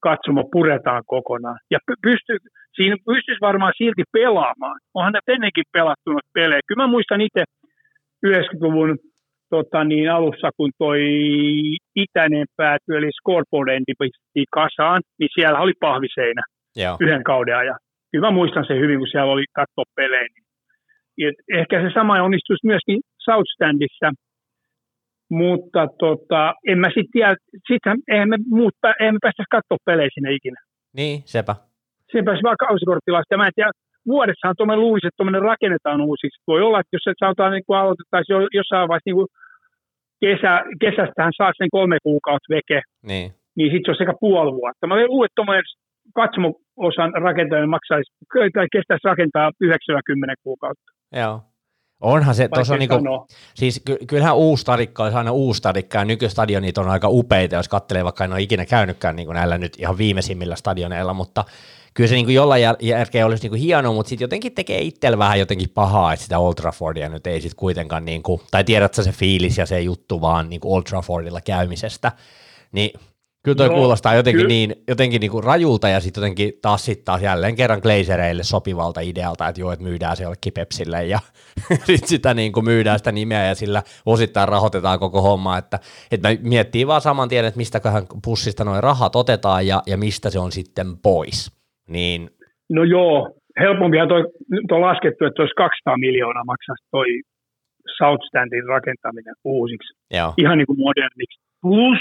katsomo puretaan kokonaan. Ja pystyy, siinä pystyisi varmaan silti pelaamaan. Onhan ne ennenkin pelattu pelejä. Kyllä mä muistan itse 90-luvun tota niin, alussa, kun toi itäinen pääty, eli scoreboard endi kasaan, niin siellä oli pahviseinä
Joo.
yhden kauden ajan. Kyllä mä muistan sen hyvin, kun siellä oli katsoa pelejä. Niin ehkä se sama onnistuisi myöskin Southstandissa, mutta tota, en mä sitten tiedä, sittenhän eihän me, muut, eihän me päästä katsoa pelejä sinne ikinä.
Niin, sepä.
Siinä pääsi vaan kausikorttilaista. Mä en tiedä, vuodessahan tuommoinen luulisi, että tuommoinen rakennetaan uusiksi. Voi olla, että jos se sanotaan niin kuin aloitettaisiin jo, jossain vaiheessa niin kuin kesä, kesästähän saa sen kolme kuukautta veke,
niin,
niin sitten se on sekä puoli vuotta. Mä luulen, että tuommoinen katsomo-osan rakentaminen maksaisi, tai kestäisi rakentaa 90 kuukautta.
Joo. Onhan se, tuossa on niinku, siis ky- kyllähän uusi stadikka olisi aina uusi stadikka, ja nykystadionit on aika upeita, jos katselee, vaikka en ole ikinä käynytkään niin näillä nyt ihan viimeisimmillä stadioneilla, mutta kyllä se niin kuin jollain järkeä olisi niin kuin hienoa, mutta sitten jotenkin tekee itsellä vähän jotenkin pahaa, että sitä Old Traffordia nyt ei sitten kuitenkaan, niin kuin, tai tiedätkö se fiilis ja se juttu vaan niin kuin Old Traffordilla käymisestä, niin Kyllä toi no, kuulostaa jotenkin kyllä. niin, jotenkin niin kuin rajulta ja sitten jotenkin taas sit taas jälleen kerran glazereille sopivalta idealta, että joo, että myydään se jollekin Pepsille ja sitten sitä niin kuin myydään sitä nimeä ja sillä osittain rahoitetaan koko homma, että, että miettii vaan saman tien, että mistäköhän pussista noin rahat otetaan ja, ja mistä se on sitten pois. Niin...
No joo, helpompihan toi, nyt on laskettu, että olisi 200 miljoonaa maksaisi toi Southstandin rakentaminen uusiksi.
Joo.
Ihan niin kuin moderniksi. Plus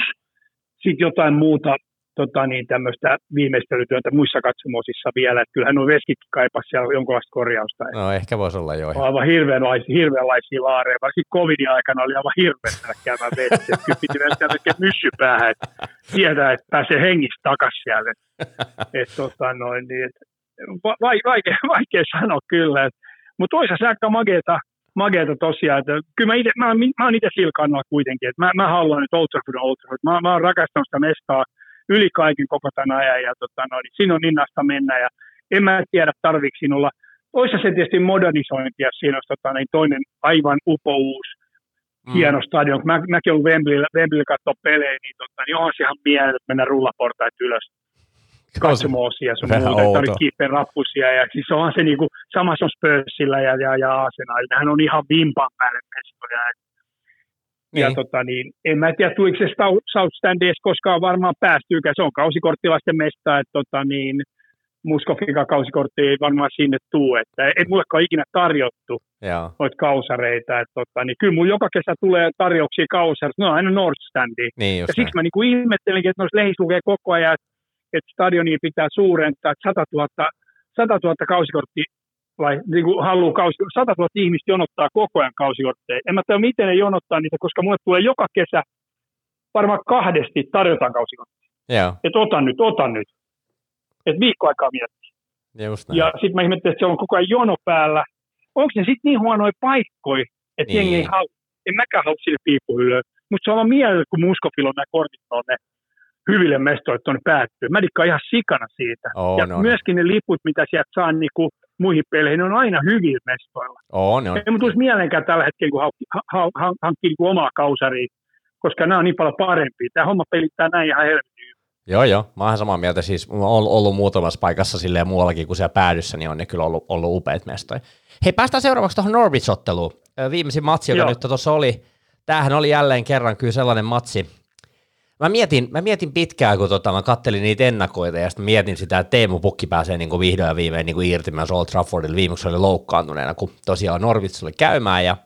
sitten jotain muuta tota niin, tämmöistä viimeistelytyötä muissa katsomosissa vielä. Että kyllähän nuo veskitkin kaipaa siellä jonkinlaista korjausta.
No ehkä voisi olla jo.
Aivan hirveänlaisia, hirveänlaisia laareja. Varsinkin covidin aikana oli aivan hirveän käymään vettä. Kyllä piti myös käydä myssy päähän, että tietää, että pääsee hengistä takaisin siellä. Et, tota, noin, niin, et, vaikea, vaikea sanoa kyllä. Mutta toisaalta se aika mageeta, mageeta tosiaan. Että kyllä mä, ite, mä, mä oon itse sillä kannalla kuitenkin, että mä, mä haluan nyt Old Trafford Old Trafford. Mä, mä oon rakastanut sitä mestaa yli kaiken koko tämän ajan ja tota, no, niin siinä on innasta mennä ja en mä tiedä tarviiko sinulla. Oissa se tietysti modernisointia, siinä olisi tota, niin toinen aivan upouus mm. hieno stadion. Mä, mäkin olen Wembleyllä, Wembleyllä katsoa pelejä, niin, tota, niin onhan se ihan mieleen, mennä rullaportaat ylös katsomoosia sun muuta, että oli kiippeen rappusia. Ja siis onhan se niinku, samassa on Spursilla ja, ja, ja Arsenal. Nehän on ihan vimpan päälle mestoja. Niin. Ja tota, niin, en mä tiedä, tuliko se South Stand edes koskaan varmaan päästyykään. Se on kausikorttilaisten mesta, että tota, niin, Muskovika kausikortti ei varmaan sinne tuu, että ei mullekaan ikinä tarjottu
Joo.
noita kausareita, että tota, niin kyllä mun joka kesä tulee tarjouksia kausareita, no aina Nordstandiin.
Niin
Ja siksi mä niinku ihmettelinkin, että noissa lehdistä lukee koko ajan, että, että stadionia pitää suurentaa, että 100 000, 100 000 kausikortti vai niin kuin haluaa kausi, 100 000 ihmistä jonottaa koko ajan kausikortteja. En mä tiedä, miten ne jonottaa niitä, koska mulle tulee joka kesä varmaan kahdesti tarjotaan kausikortteja.
Joo,
Että otan nyt, otan nyt. Että viikko aikaa miettiä.
just näin.
Ja sitten mä ihmettelin, että se on koko ajan jono päällä. Onko ne sitten niin huonoja paikkoja, että
Niin.
jengi ei halua? En mäkään halua sille piippuhyllyä. Mutta se on mielellä, kun Muskofilla on nämä kortit tuonne hyville mestoille tuonne päättyy. Mä dikkaan ihan sikana siitä.
On,
ja
on.
myöskin ne liput, mitä sieltä saa niinku muihin peleihin, ne on aina hyvillä mestoilla.
On, on.
Ei mun tulisi mieleenkään tällä hetkellä, kun hankki, ha, ha, hankkii niinku omaa kausaria, koska nämä on niin paljon parempia. Tämä homma pelittää näin ihan helvetin.
Joo, joo. Mä oon samaa mieltä. Siis mä oon ollut muutamassa paikassa silleen muuallakin kuin siellä päädyssä, niin on ne kyllä ollut, ollut upeat mestoja. Hei, päästään seuraavaksi tuohon Norwich-otteluun. Viimeisin matsi, joka
Joo.
nyt tuossa oli, tämähän oli jälleen kerran kyllä sellainen matsi. Mä mietin, mä mietin pitkään, kun tota, mä kattelin niitä ennakoita ja sitten mietin sitä, että Teemu Pukki pääsee niin kuin vihdoin ja viimein niin kuin irti myös Old Traffordille. Viimeksi oli loukkaantuneena, kun tosiaan Norwich oli käymään ja,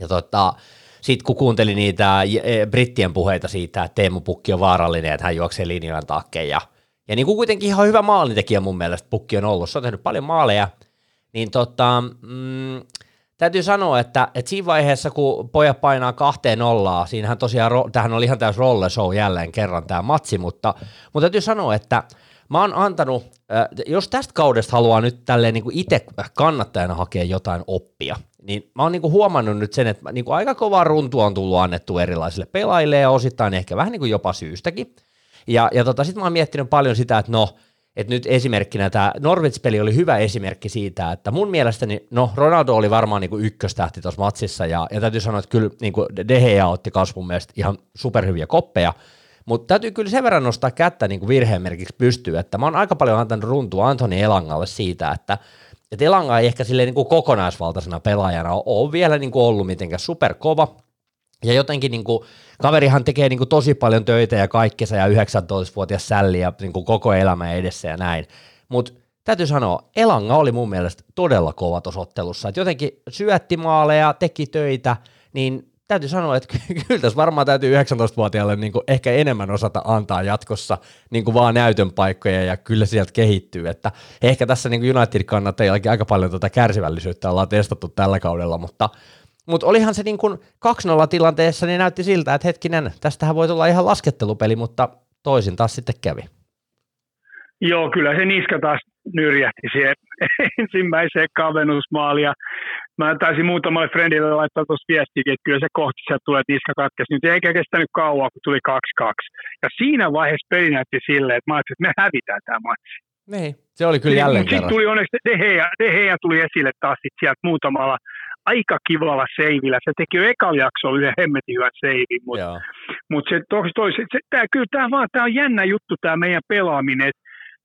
ja tota, sitten kun kuuntelin niitä e, brittien puheita siitä, että Teemu Pukki on vaarallinen, että hän juoksee linjojen takkeen ja, ja niin kuin kuitenkin ihan hyvä maalintekijä mun mielestä Pukki on ollut, se on tehnyt paljon maaleja, niin tota, mm, täytyy sanoa, että, että siinä vaiheessa, kun pojat painaa kahteen nollaa, siinähän tosiaan, tämähän oli ihan täys roller show jälleen kerran tämä matsi, mutta, mutta täytyy sanoa, että mä oon antanut, äh, jos tästä kaudesta haluaa nyt tälleen niin itse kannattajana hakea jotain oppia, niin mä oon niin kuin huomannut nyt sen, että niin kuin aika kovaa runtua on tullut annettu erilaisille pelaajille ja osittain ehkä vähän niin kuin jopa syystäkin. Ja, ja tota, sitten mä oon miettinyt paljon sitä, että no, että nyt esimerkkinä tämä Norwich-peli oli hyvä esimerkki siitä, että mun mielestäni, no Ronaldo oli varmaan niin kuin ykköstähti tuossa matsissa, ja, ja täytyy sanoa, että kyllä niin kuin De Gea otti kasvun mielestä ihan superhyviä koppeja, mutta täytyy kyllä sen verran nostaa kättä niin kuin virheen merkiksi pystyy, että mä oon aika paljon antanut runtua Antoni Elangalle siitä, että että Elanga ei ehkä silleen niin kuin kokonaisvaltaisena pelaajana ole, vielä niin kuin ollut mitenkään superkova, ja jotenkin niin kuin, kaverihan tekee niin kuin tosi paljon töitä ja kaikkensa ja 19-vuotias sälli ja niin kuin koko elämä edessä ja näin. Mutta täytyy sanoa, Elanga oli mun mielestä todella kova tuossa ottelussa. Et jotenkin syötti maaleja, teki töitä, niin täytyy sanoa, että kyllä tässä varmaan täytyy 19-vuotiaalle niin kuin ehkä enemmän osata antaa jatkossa niin kuin vaan näytön paikkoja ja kyllä sieltä kehittyy. Että ehkä tässä niin United-kannattajillakin aika paljon tuota kärsivällisyyttä ollaan testattu tällä kaudella, mutta mutta olihan se niin kuin 2-0 tilanteessa, niin näytti siltä, että hetkinen, tästähän voi tulla ihan laskettelupeli, mutta toisin taas sitten kävi.
Joo, kyllä se niska taas nyrjähti siihen ensimmäiseen kavennusmaaliin. Mä taisin muutamalle friendille laittaa tuossa viestiäkin, että kyllä se kohti sieltä tulee, että niska katkesi. Nyt eikä kestänyt kauan, kun tuli 2-2. Ja siinä vaiheessa peli näytti silleen, että mä ajattelin, että me hävitään tämä matsi.
Niin, se oli kyllä jälleen
Sitten tuli onneksi De Gea, De Gea tuli esille taas sit sieltä muutamalla aika kivalla seivillä. Se teki jo ekalla jaksolla yhden hemmetin hyvän seivin, mutta mutta se, toi, toi, se, se, tää, kyllä tämä vaan tää on jännä juttu tämä meidän pelaaminen.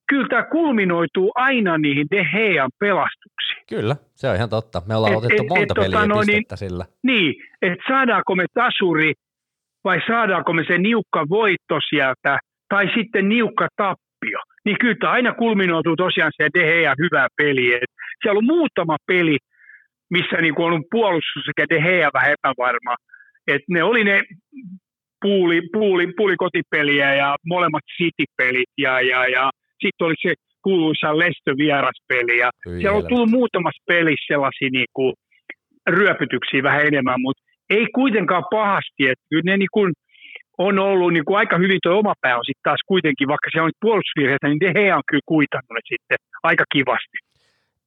Kyllä tämä kulminoituu aina niihin De Gean pelastuksiin.
Kyllä, se on ihan totta. Me ollaan
Et-
otettu
et-
monta
et tota
peliä
noin, niin-
sillä.
Niin, että saadaanko me tasuri vai saadaanko me se niukka voitto sieltä tai sitten niukka tappio. Niin kyllä tämä aina kulminoituu tosiaan se De Gean hyvä peli. Et siellä on muutama peli, missä niin on ollut puolustus sekä De Gea vähän epävarma. Et ne oli ne puuli, puuli, puulikotipeliä ja molemmat City-pelit ja, ja, ja sitten oli se kuuluisa Leicester vieraspeli. Ja
Hyi
siellä on tullut muutamassa pelissä sellaisia niin kuin, ryöpytyksiä vähän enemmän, mutta ei kuitenkaan pahasti. Että kyllä ne niin kuin, on ollut niin kuin aika hyvin tuo oma pää on sitten taas kuitenkin, vaikka se on puolustusvirheitä, niin Gea on kyllä kuitannut ne sitten aika kivasti.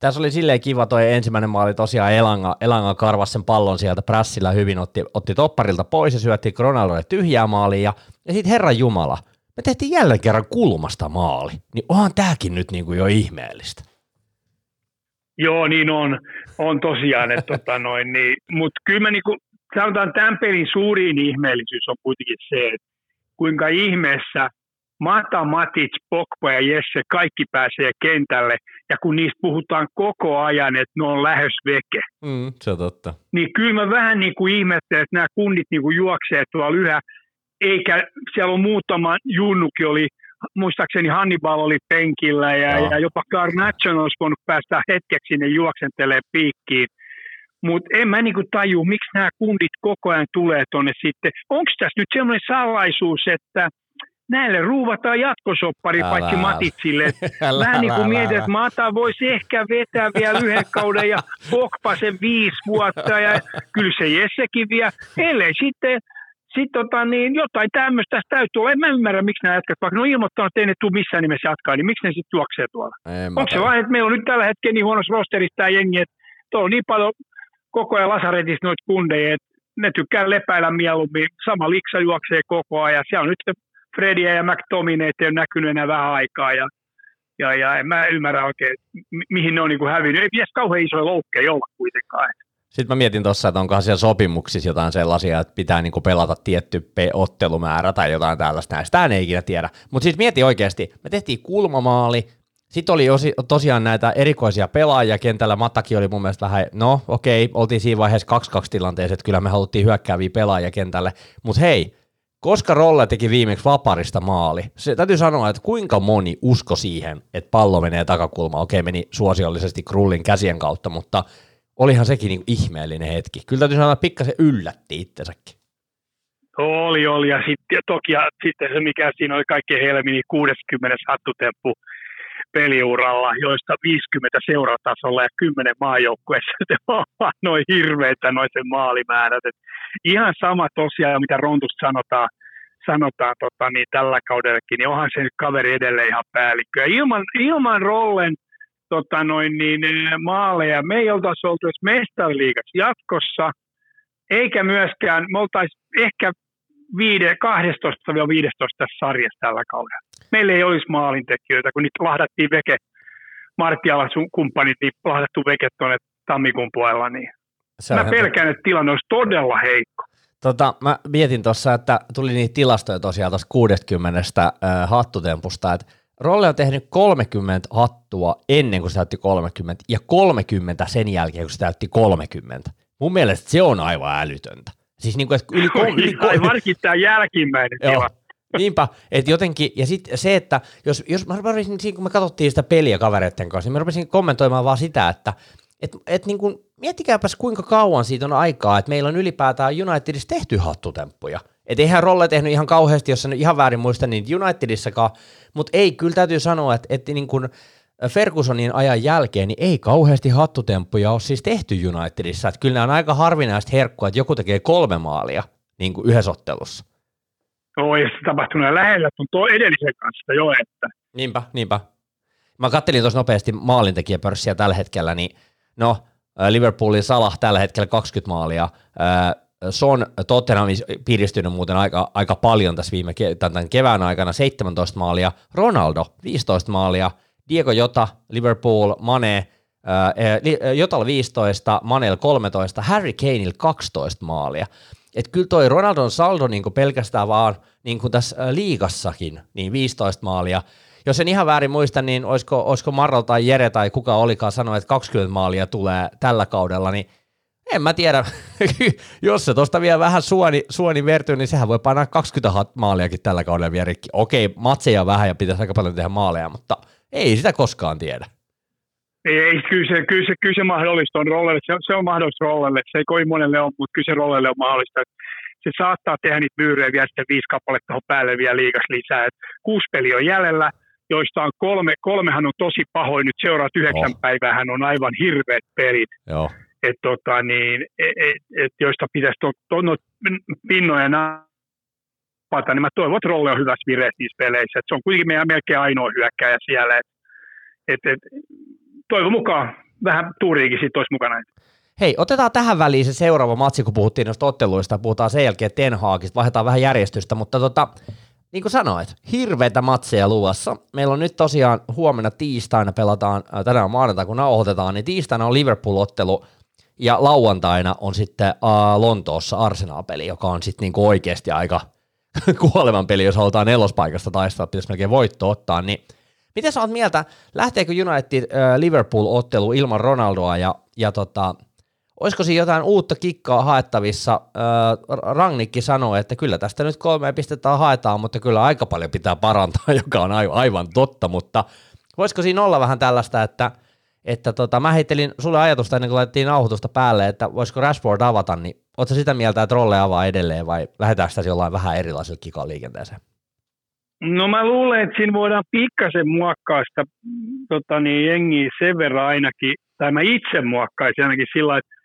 Tässä oli silleen kiva toi ensimmäinen maali, tosiaan Elanga, Elanga karvasi sen pallon sieltä prässillä hyvin, otti, otti topparilta pois ja syötti Ronaldolle tyhjää maalia. Ja, ja sitten Herran Jumala, me tehtiin jälleen kerran kulmasta maali. Niin onhan tääkin nyt niinku jo ihmeellistä.
Joo, niin on, on tosiaan, että tota noin, niin, mutta kyllä mä niinku, sanotaan tämän pelin suurin ihmeellisyys on kuitenkin se, että kuinka ihmeessä Mata, Matic, Pogba ja Jesse kaikki pääsee kentälle, ja kun niistä puhutaan koko ajan, että ne on lähes veke,
Mm, se on totta.
niin kyllä mä vähän niin kuin ihmettelen, että nämä kunnit niin kuin juoksee tuolla yhä, eikä siellä on muutama junnukin oli muistaakseni Hannibal oli penkillä ja, ja jopa Garnaccio olisi voinut päästä hetkeksi sinne juoksentelee piikkiin. Mutta en mä niinku taju, miksi nämä kundit koko ajan tulee tuonne sitten. Onko tässä nyt semmoinen salaisuus, että näille ruuvataan jatkosoppari älä, paitsi Matitsille. Älä, Vähän niin kuin mietin, että Mata voisi ehkä vetää vielä yhden kauden ja Pogba sen viisi vuotta ja kyllä se Jessekin vie. Ellei sitten sit tota, niin jotain tämmöistä tässä täytyy olla. En mä ymmärrä, miksi nämä jätkät, vaikka ne on ilmoittanut, että ei ne tule missään nimessä jatkaa, niin miksi ne sitten juoksee tuolla? Onko se vain, että meillä on nyt tällä hetkellä niin huonossa rosterissa tämä jengi, että tuolla on niin paljon koko ajan lasaretissa noita kundeja, että ne tykkää lepäillä mieluummin. Sama liksa juoksee koko ajan. Se on nyt Fredia ja McTominay ei ole näkynyt enää vähän aikaa ja, ja, ja en mä ymmärrä oikein, mi- mihin ne on niin kuin hävinnyt. Ei pitäisi kauhean isoja loukkeja olla kuitenkaan.
Sitten mä mietin tuossa, että onkohan siellä sopimuksissa jotain sellaisia, että pitää niinku pelata tietty ottelumäärä tai jotain tällaista näistä. Sitä ei ikinä tiedä. Mutta siis mieti oikeasti, me tehtiin kulmamaali, sitten oli osi, tosiaan näitä erikoisia pelaajia kentällä. Mattakin oli mun mielestä vähän, no okei, okay, oltiin siinä vaiheessa 2-2 tilanteessa, että kyllä me haluttiin hyökkääviä pelaajia kentälle. Mutta hei, koska Rolle teki viimeksi vaparista maali, se täytyy sanoa, että kuinka moni usko siihen, että pallo menee takakulmaan. Okei, meni suosiollisesti Krullin käsien kautta, mutta olihan sekin niin ihmeellinen hetki. Kyllä täytyy sanoa, että pikkasen yllätti itsensäkin.
Oli, oli. Ja sitten toki ja sitten se, mikä siinä oli kaikkein helmi, niin 60 hattutemppu peliuralla, joista 50 seuratasolla ja 10 maajoukkueessa. Se on noin hirveitä noin se maalimäärät. Et ihan sama tosiaan, mitä Rontusta sanotaan, sanotaan tota, niin tällä kaudellakin, niin onhan se nyt kaveri edelleen ihan päällikkö. Ilman, ilman rollen tota, noin, niin, maaleja me ei oltaisi oltu edes jatkossa, eikä myöskään, me oltaisiin ehkä 12-15 sarjassa tällä kaudella. Meillä ei olisi maalintekijöitä, kun niitä lahdattiin veke, Martti sun kumppanit, niin lahdattu veke tuonne tammikuun puolella, niin Se mä pelkään, että tilanne olisi todella heikko.
Tota, mä mietin tuossa, että tuli niitä tilastoja tosiaan tuosta 60 äh, hattutempusta, että Rolle on tehnyt 30 hattua ennen kuin se täytti 30 ja 30 sen jälkeen, kun se täytti 30. Mun mielestä se on aivan älytöntä. Siis niin kuin, että yli,
ko- yli ko- Varsinkin tämä jälkimmäinen tila.
Niinpä, että jotenkin, ja sitten se, että jos, jos mä rupesin, kun me katsottiin sitä peliä kavereiden kanssa, niin mä rupesin kommentoimaan vaan sitä, että et, et niin kuin, miettikääpäs kuinka kauan siitä on aikaa, että meillä on ylipäätään Unitedissa tehty hattutemppuja. Että eihän Rolle tehnyt ihan kauheasti, jos en ihan väärin muista, niin Unitedissakaan, mutta ei, kyllä täytyy sanoa, että, että niin kuin Fergusonin ajan jälkeen niin ei kauheasti hattutemppuja ole siis tehty Unitedissa. Että kyllä nämä on aika harvinaista herkkua, että joku tekee kolme maalia niin kuin yhdessä ottelussa.
Se tapahtunut lähellä tuon edellisen kanssa jo, että.
Niinpä, niinpä. Mä kattelin tuossa nopeasti maalintekijäpörssiä tällä hetkellä, niin no, Liverpoolin Salah tällä hetkellä 20 maalia, Son Tottenham piristynyt muuten aika, aika paljon tässä viime tämän kevään aikana, 17 maalia, Ronaldo 15 maalia, Diego Jota, Liverpool, Mane, Jotalla 15, Manel 13, Harry Kaneil 12 maalia. Että kyllä toi Ronaldon saldo niin pelkästään vaan niin kuin tässä liigassakin, niin 15 maalia. Jos en ihan väärin muista, niin olisiko, olisiko Marro tai Jere tai kuka olikaan sanoa, että 20 maalia tulee tällä kaudella, niin en mä tiedä. Jos se tuosta vielä vähän suoni, suoni vertyy, niin sehän voi painaa 20 maaliakin tällä kaudella vielä rikki. Okei, matseja vähän ja pitäisi aika paljon tehdä maaleja, mutta ei sitä koskaan tiedä.
Ei, ei kyllä, se, kyllä, se, kyllä se mahdollista on rollelle. Se, se on mahdollista rollelle. Se ei kovin monelle ole, mutta kyllä se rollelle on mahdollista. Se saattaa tehdä niitä myyrejä vielä sitten viisi kappaletta tuohon päälle vielä liikas lisää. Et kuusi peli on jäljellä, joista on kolme, kolmehan on tosi pahoin. Nyt seuraat yhdeksän oh. päivää hän on aivan hirveät pelit.
Joo.
Et, tota, niin, et, et, et, joista pitäisi to, to, no, pinnoja napata, niin mä toivon, että Rolle on hyvässä vireessä niissä peleissä. Et se on kuitenkin meidän melkein ainoa hyökkäjä siellä. Et, et, et, toivon mukaan vähän tuuriikin sitten olisi mukana.
Hei, otetaan tähän väliin se seuraava matsi, kun puhuttiin noista otteluista, puhutaan sen jälkeen Ten Hagista, vaihdetaan vähän järjestystä, mutta tota, niin kuin sanoit, hirveitä matseja luvassa. Meillä on nyt tosiaan huomenna tiistaina pelataan, äh, tänään on maanantai kun nauhoitetaan, niin tiistaina on Liverpool-ottelu, ja lauantaina on sitten uh, Lontoossa Arsenal-peli, joka on sitten niinku oikeasti aika kuolevan peli, jos halutaan nelospaikasta taistaa, pitäisi melkein voitto ottaa, niin – Miten sä oot mieltä, lähteekö United äh, Liverpool-ottelu ilman Ronaldoa ja, ja tota, olisiko siinä jotain uutta kikkaa haettavissa? Rangnikki sanoi, että kyllä tästä nyt kolme pistettä haetaan, mutta kyllä aika paljon pitää parantaa, joka on aivan totta, mutta voisiko siinä olla vähän tällaista, että, että tota, mä heittelin sulle ajatusta ennen kuin laitettiin nauhoitusta päälle, että voisiko Rashford avata, niin ootko sitä mieltä, että rolle avaa edelleen vai lähdetäänkö tässä jollain vähän erilaisella kikalla liikenteeseen?
No mä luulen, että siinä voidaan pikkasen muokkaa sitä tota niin, jengiä sen verran ainakin, tai mä itse muokkaisin ainakin sillä että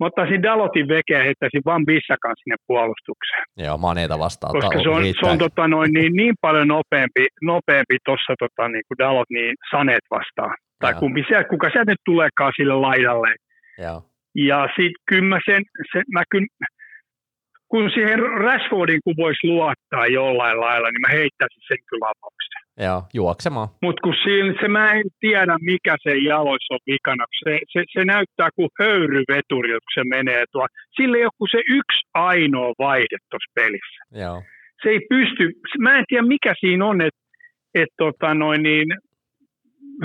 Mä ottaisin Dalotin vekeä ja heittäisin Van Bissakan sinne puolustukseen.
Joo, Maneita vastaan.
Koska se on, se on tota noin, niin, niin paljon nopeampi, nopeampi tuossa tota, niin kuin Dalot niin Sanet vastaan. Tai kumpi se, kuka sieltä nyt tuleekaan sille laidalle.
Joo.
Ja sitten kyllä mä sen, sen mä kyllä, kun siihen Rashfordin kun voisi luottaa jollain lailla, niin mä heittäisin sen kyllä avaukseen.
Joo, juoksemaan.
Mutta kun siinä, se mä en tiedä, mikä se jaloissa on vikana. Se, se, se näyttää kuin höyryveturi, kun se menee tuo. Sillä ei ole kuin se yksi ainoa vaihde tuossa pelissä.
Joo.
Se ei pysty, mä en tiedä mikä siinä on, että et tota noin niin,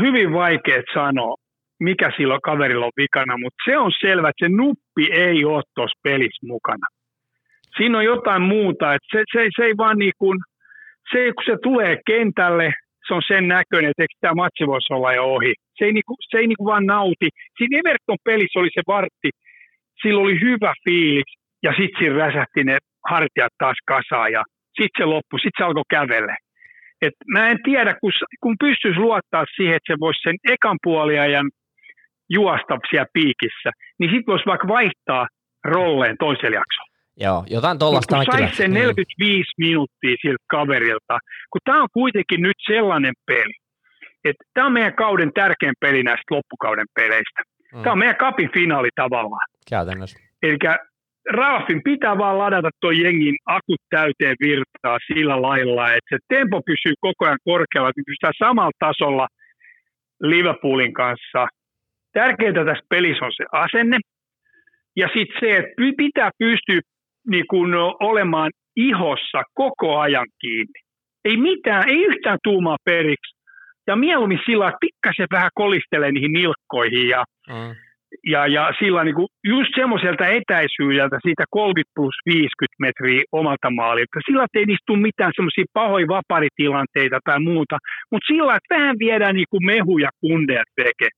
hyvin vaikea sanoa, mikä sillä kaverilla on vikana, mutta se on selvä, että se nuppi ei ole tuossa pelissä mukana. Siinä on jotain muuta, että se, se, se ei vaan niin kuin, se, kun se tulee kentälle, se on sen näköinen, että tämä matsi voisi olla jo ohi. Se ei, niinku, se ei niinku vaan nauti. Siinä Everton pelissä oli se vartti, sillä oli hyvä fiilis, ja sitten siinä räsähti ne hartiat taas kasaan, ja sitten se loppui, sitten se alkoi kävelle. Et mä en tiedä, kun, kun pystyisi luottaa siihen, että se voisi sen ekan puoliajan juosta siellä piikissä, niin sitten voisi vaikka vaihtaa rolleen toisella jaksolla.
Joo, jotain tuollaista
Kun saisi sen 45 mm. minuuttia siltä kaverilta, kun tämä on kuitenkin nyt sellainen peli, että tämä on meidän kauden tärkein peli näistä loppukauden peleistä. Mm. Tämä on meidän kapin finaali tavallaan.
Käytännössä.
Eli Ralfin pitää vaan ladata tuo jengin akut täyteen virtaa sillä lailla, että se tempo pysyy koko ajan korkealla, että pystytään samalla tasolla Liverpoolin kanssa. Tärkeintä tässä pelissä on se asenne, ja sitten se, että pitää pystyä niin kuin olemaan ihossa koko ajan kiinni. Ei mitään, ei yhtään tuumaa periksi. Ja mieluummin sillä että pikkasen vähän kolistelee niihin nilkkoihin ja, mm. ja, ja sillä niin kuin just semmoiselta etäisyydeltä siitä 30 plus 50 metriä omalta maalilta. Sillä ei niistä tule mitään semmoisia pahoja vaparitilanteita tai muuta, mutta sillä että vähän viedään niin kuin mehuja kundeat veke.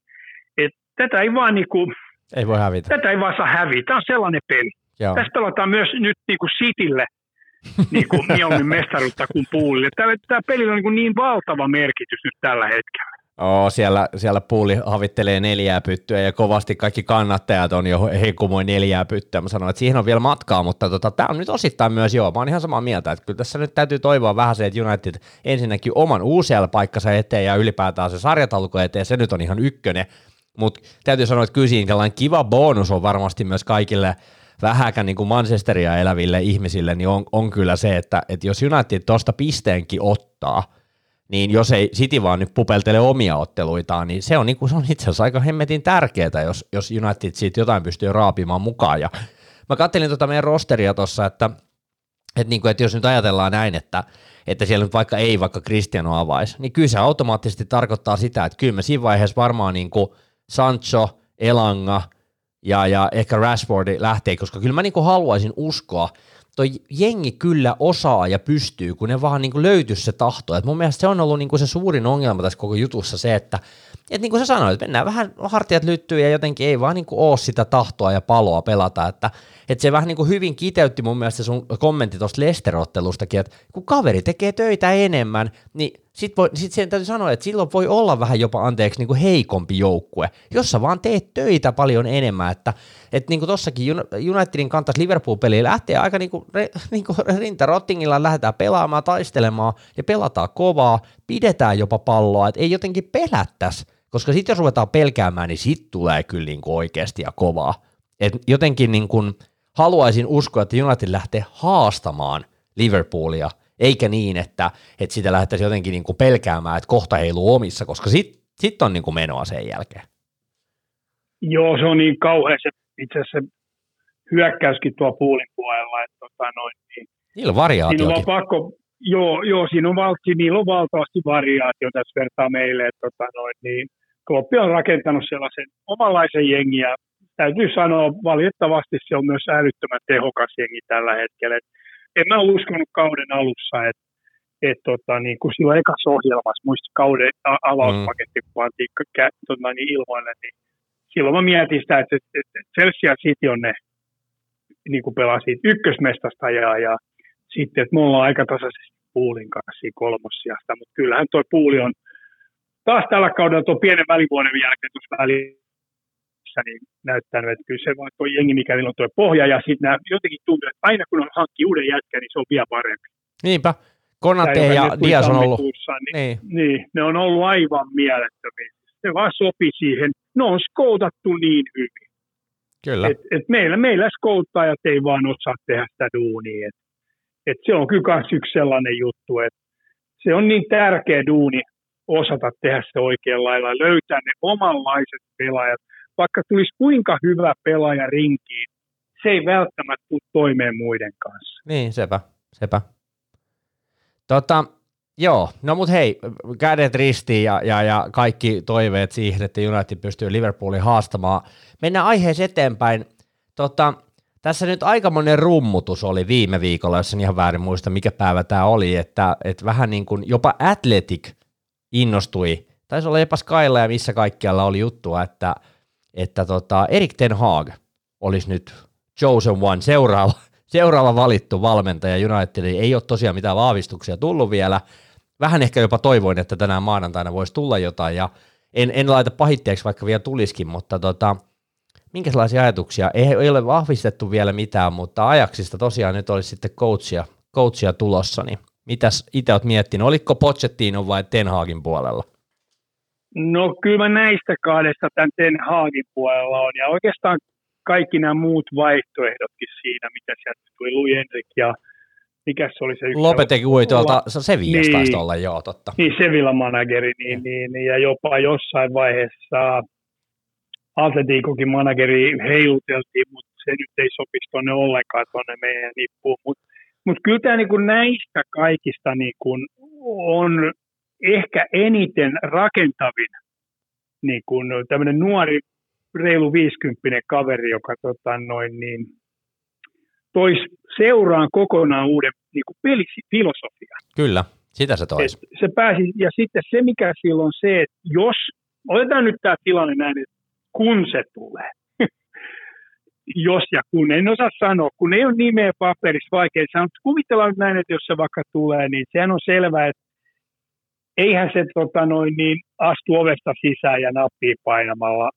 Et tätä ei vaan niin kuin,
ei voi hävitä.
Tätä ei vaan saa hävitä. Tämä on sellainen peli. Joo. Tässä pelataan myös nyt niin kuin Citylle niin kuin mieluummin mestaruutta kuin puulille. Tämä, tämä peli on niin, kuin niin valtava merkitys nyt tällä hetkellä.
Oo, siellä, siellä puuli havittelee neljää pyttyä ja kovasti kaikki kannattajat on jo heikkumoin neljää pyttyä. Mä sanoin, että siihen on vielä matkaa, mutta tota, tämä on nyt osittain myös joo. Mä oon ihan samaa mieltä, että kyllä tässä nyt täytyy toivoa vähän se, että United ensinnäkin oman uusia paikkansa eteen ja ylipäätään se sarjatalko eteen, se nyt on ihan ykkönen. Mutta täytyy sanoa, että kyllä siinä kiva bonus on varmasti myös kaikille – vähäkään niin kuin Manchesteria eläville ihmisille, niin on, on kyllä se, että, että jos United tuosta pisteenkin ottaa, niin jos ei City vaan nyt pupeltele omia otteluitaan, niin se on, niin kuin, se on itse asiassa aika hemmetin tärkeää, jos, jos United siitä jotain pystyy raapimaan mukaan. Ja mä kattelin tuota meidän rosteria tuossa, että, että, niin kuin, että jos nyt ajatellaan näin, että, että siellä nyt vaikka ei vaikka Cristiano avaisi, niin kyllä se automaattisesti tarkoittaa sitä, että kyllä me siinä vaiheessa varmaan niin kuin Sancho, Elanga – ja, ja ehkä Rashfordi lähtee, koska kyllä mä niinku haluaisin uskoa, toi jengi kyllä osaa ja pystyy, kun ne vaan niinku löytyisi se tahto. Et mun mielestä se on ollut niinku se suurin ongelma tässä koko jutussa se, että et niin kuin sä sanoit, että mennään vähän hartiat lyttyy ja jotenkin ei vaan niinku ole sitä tahtoa ja paloa pelata, että että se vähän niin hyvin kiteytti mun mielestä sun kommentti tuosta Lesterottelustakin, että kun kaveri tekee töitä enemmän, niin sitten sit sen täytyy sanoa, että silloin voi olla vähän jopa anteeksi niin kuin heikompi joukkue, jos sä vaan teet töitä paljon enemmän, että et niin kuin tossakin Unitedin kantaisi Liverpool-peliin lähtee aika niin kuin, niin kuin rinta rottingilla lähdetään pelaamaan, taistelemaan ja pelataan kovaa, pidetään jopa palloa, että ei jotenkin pelättäisi, koska sitten jos ruvetaan pelkäämään, niin sitten tulee kyllä niin kuin oikeasti ja kovaa. Et jotenkin niin kuin, haluaisin uskoa, että United lähtee haastamaan Liverpoolia, eikä niin, että, että sitä lähdettäisiin jotenkin niin kuin pelkäämään, että kohta heiluu omissa, koska sitten sit on niin kuin menoa sen jälkeen.
Joo, se on niin kauhean se itse asiassa se hyökkäyskin tuo puolin puolella, että tota noin, niin,
Niillä on variaatiokin.
on pakko, joo, joo, siinä on, valti, niillä on valtavasti variaatio tässä vertaa meille, että tota noin, niin Kloppi on rakentanut sellaisen omanlaisen jengiä täytyy sanoa, valitettavasti se on myös älyttömän tehokas jengi tällä hetkellä. Et en mä uskonut kauden alussa, että et tota, niin kuin silloin ekassa ohjelmassa, muista kauden avauspaketti, mm. kun pantiin tota, niin ilmoille, niin silloin mä mietin sitä, että, että, että Chelsea City on ne niin kuin pelaa siitä ykkösmestasta ja, ja sitten, että me ollaan aika tasaisesti Puulin kanssa siinä kolmossiasta, mutta kyllähän tuo Puuli on taas tällä kaudella tuon pienen välivuoden jälkeen tuossa välissä niin näyttänyt, että kyllä se vaan tuo jengi, mikä on tuo pohja, ja sitten nämä jotenkin tuntuu, että aina kun on hankki uuden jätkän, niin se on vielä parempi.
Niinpä. Konate ja Dias on ollut.
Niin, niin. niin, ne on ollut aivan mielettömiä. Se vaan sopi siihen. Ne on skoutattu niin hyvin.
Kyllä.
Et, et meillä, meillä skouttajat ei vaan osaa tehdä sitä duunia. Et, et se on kyllä myös yksi sellainen juttu, että se on niin tärkeä duuni osata tehdä se oikealla lailla, löytää ne omanlaiset pelaajat. Vaikka tulisi kuinka hyvä pelaaja rinkiin, se ei välttämättä tule toimeen muiden kanssa.
Niin, sepä, sepä. Tota, joo, no mut hei, kädet ristiin ja, ja, ja kaikki toiveet siihen, että United pystyy Liverpoolin haastamaan. Mennään aiheeseen eteenpäin. Tota, tässä nyt aikamoinen rummutus oli viime viikolla, jos en ihan väärin muista, mikä päivä tämä oli, että, että vähän niin kuin jopa Athletic innostui, taisi olla jopa Skylla ja missä kaikkialla oli juttua, että, että tota Erik Ten Hag olisi nyt chosen one, seuraava, seuraava valittu valmentaja Unitedin. Ei ole tosiaan mitään vahvistuksia tullut vielä. Vähän ehkä jopa toivoin, että tänään maanantaina voisi tulla jotain, ja en, en laita pahitteeksi, vaikka vielä tulisikin, mutta tota, minkälaisia ajatuksia? Ei, ei ole vahvistettu vielä mitään, mutta ajaksista tosiaan nyt olisi sitten coachia, coachia tulossa, niin mitäs itse olet miettinyt? Oliko Pochettino vai Ten Hagin puolella?
No kyllä mä näistä kahdesta tämän Ten Hagin puolella on, ja oikeastaan kaikki nämä muut vaihtoehdotkin siinä, mitä sieltä tuli Louis Henrik ja mikä se oli se yksi?
Lopetekin ui tuolta Sevillasta niin, olla, joo totta.
Niin, Sevilla manageri, niin, niin, niin, ja jopa jossain vaiheessa Atleticokin manageri heiluteltiin, mutta se nyt ei sopisi tuonne ollenkaan tuonne meidän nippuun. Mutta mut kyllä tämä niinku näistä kaikista niinku on ehkä eniten rakentavin niinku tämmöinen nuori reilu 50 kaveri, joka tota, noin, niin, tois seuraan kokonaan uuden niin kuin pelifilosofian.
Kyllä, sitä se toisi.
Se pääsi, ja sitten se, mikä silloin se, että jos, otetaan nyt tämä tilanne näin, että kun se tulee, jos ja kun, en osaa sanoa, kun ei ole nimeä paperissa vaikea sanoa, mutta kuvitellaan näin, että jos se vaikka tulee, niin sehän on selvää, että eihän se tota noin, niin astu ovesta sisään ja nappia painamalla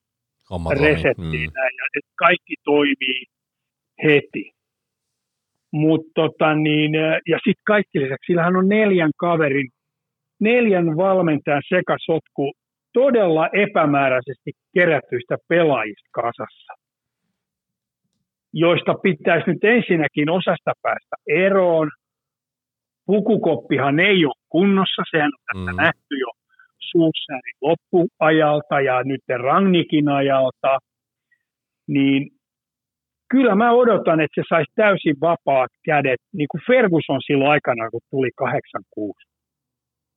Homma resettiin mm. ja että kaikki toimii heti. Mut tota niin, ja sitten kaikki lisäksi, sillähän on neljän kaverin, neljän valmentajan sekasotku todella epämääräisesti kerätyistä pelaajista kasassa, joista pitäisi nyt ensinnäkin osasta päästä eroon. Pukukoppihan ei ole kunnossa, sehän on tässä mm. nähty jo Suussäärin loppuajalta ja nyt Rangnikin ajalta, niin kyllä mä odotan, että se saisi täysin vapaat kädet, niin kuin Ferguson silloin aikana, kun tuli 86.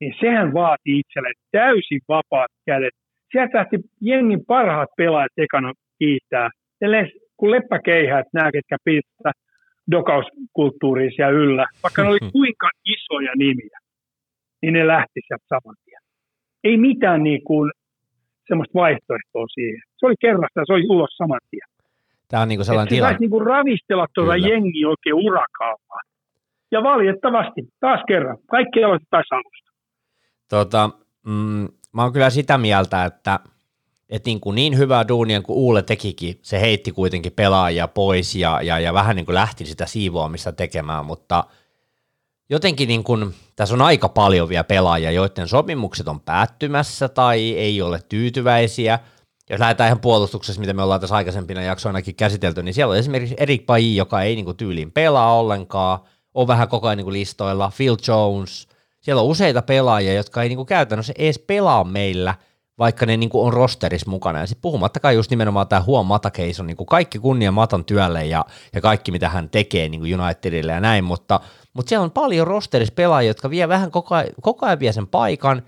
Niin sehän vaati itselle täysin vapaat kädet. Sieltä lähti jengin parhaat pelaajat ekana kiittää. kun leppäkeihät, nämä, ketkä pistää dokauskulttuuriin siellä yllä, vaikka ne oli kuinka isoja nimiä, niin ne lähti sieltä saman tien. Ei mitään niin kuin semmoista vaihtoehtoa siihen. Se oli kerrasta, se oli ulos saman tien.
Tämä on niin kuin sellainen tilanne.
niin kuin ravistella tuota jengi oikein urakalla. Ja valitettavasti, taas kerran, kaikki aloitettaisiin alusta.
Tota, mm, mä oon kyllä sitä mieltä, että et niin, kuin niin hyvää duunia kuin Uule tekikin, se heitti kuitenkin pelaajia pois ja, ja, ja vähän niin kuin lähti sitä siivoamista tekemään, mutta jotenkin niin kuin, tässä on aika paljon vielä pelaajia, joiden sopimukset on päättymässä tai ei ole tyytyväisiä – jos lähdetään ihan puolustuksessa, mitä me ollaan tässä aikaisempina jaksoinakin käsitelty, niin siellä on esimerkiksi Erik Bailly, joka ei niinku tyyliin pelaa ollenkaan, on vähän koko ajan niinku listoilla, Phil Jones, siellä on useita pelaajia, jotka ei niinku käytännössä edes pelaa meillä, vaikka ne niinku on rosterissa mukana. Ja sitten puhumattakaan just nimenomaan tämä Huon Matakeis on niinku kaikki kunnia Matan työlle ja, ja kaikki, mitä hän tekee niinku Unitedille ja näin, mutta, mutta siellä on paljon rosterissa pelaajia, jotka vie vähän koko ajan, koko ajan vie sen paikan,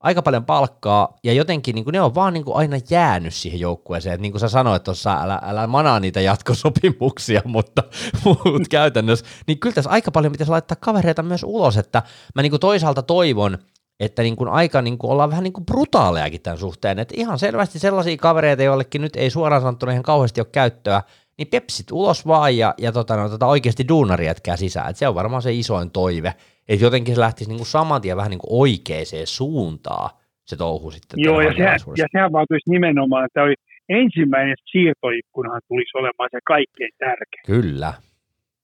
aika paljon palkkaa, ja jotenkin niin kuin ne on vaan niin kuin aina jäänyt siihen joukkueeseen, että niin kuin sä sanoit tuossa, älä, älä manaa niitä jatkosopimuksia, mutta, mutta käytännössä, niin kyllä tässä aika paljon pitäisi laittaa kavereita myös ulos, että mä niin kuin toisaalta toivon, että niin kuin aika niin kuin ollaan vähän niin kuin brutaaleakin tämän suhteen, että ihan selvästi sellaisia kavereita, joillekin nyt ei suoraan sanottuna ihan kauheasti ole käyttöä, niin pepsit ulos vaan ja, ja tota, no, tota oikeasti duunari jätkää sisään, että se on varmaan se isoin toive, että jotenkin se lähtisi niin kuin saman tien vähän niin kuin oikeaan suuntaan se touhu sitten.
Joo, ja, sehän, ja sehän vaatuisi nimenomaan, että oli ensimmäinen siirtoikkunahan tulisi olemaan se kaikkein tärkein.
Kyllä.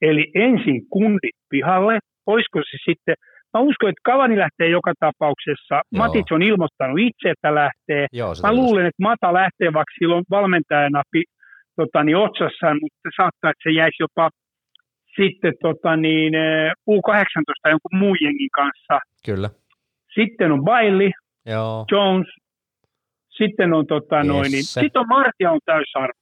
Eli ensin kundit pihalle, olisiko se sitten, mä uskon, että Kavani lähtee joka tapauksessa, Joo. Matic on ilmoittanut itse, että lähtee. Joo, mä luulen, että Mata lähtee, vaikka silloin valmentajana tota, niin otsassaan, mutta saattaa, että se jäisi jopa sitten tota, niin, eh, U18 jonkun muun jengin kanssa.
Kyllä.
Sitten on Bailey,
Joo.
Jones, sitten on, tota, noin, niin, sitten on Martia on täysarvo.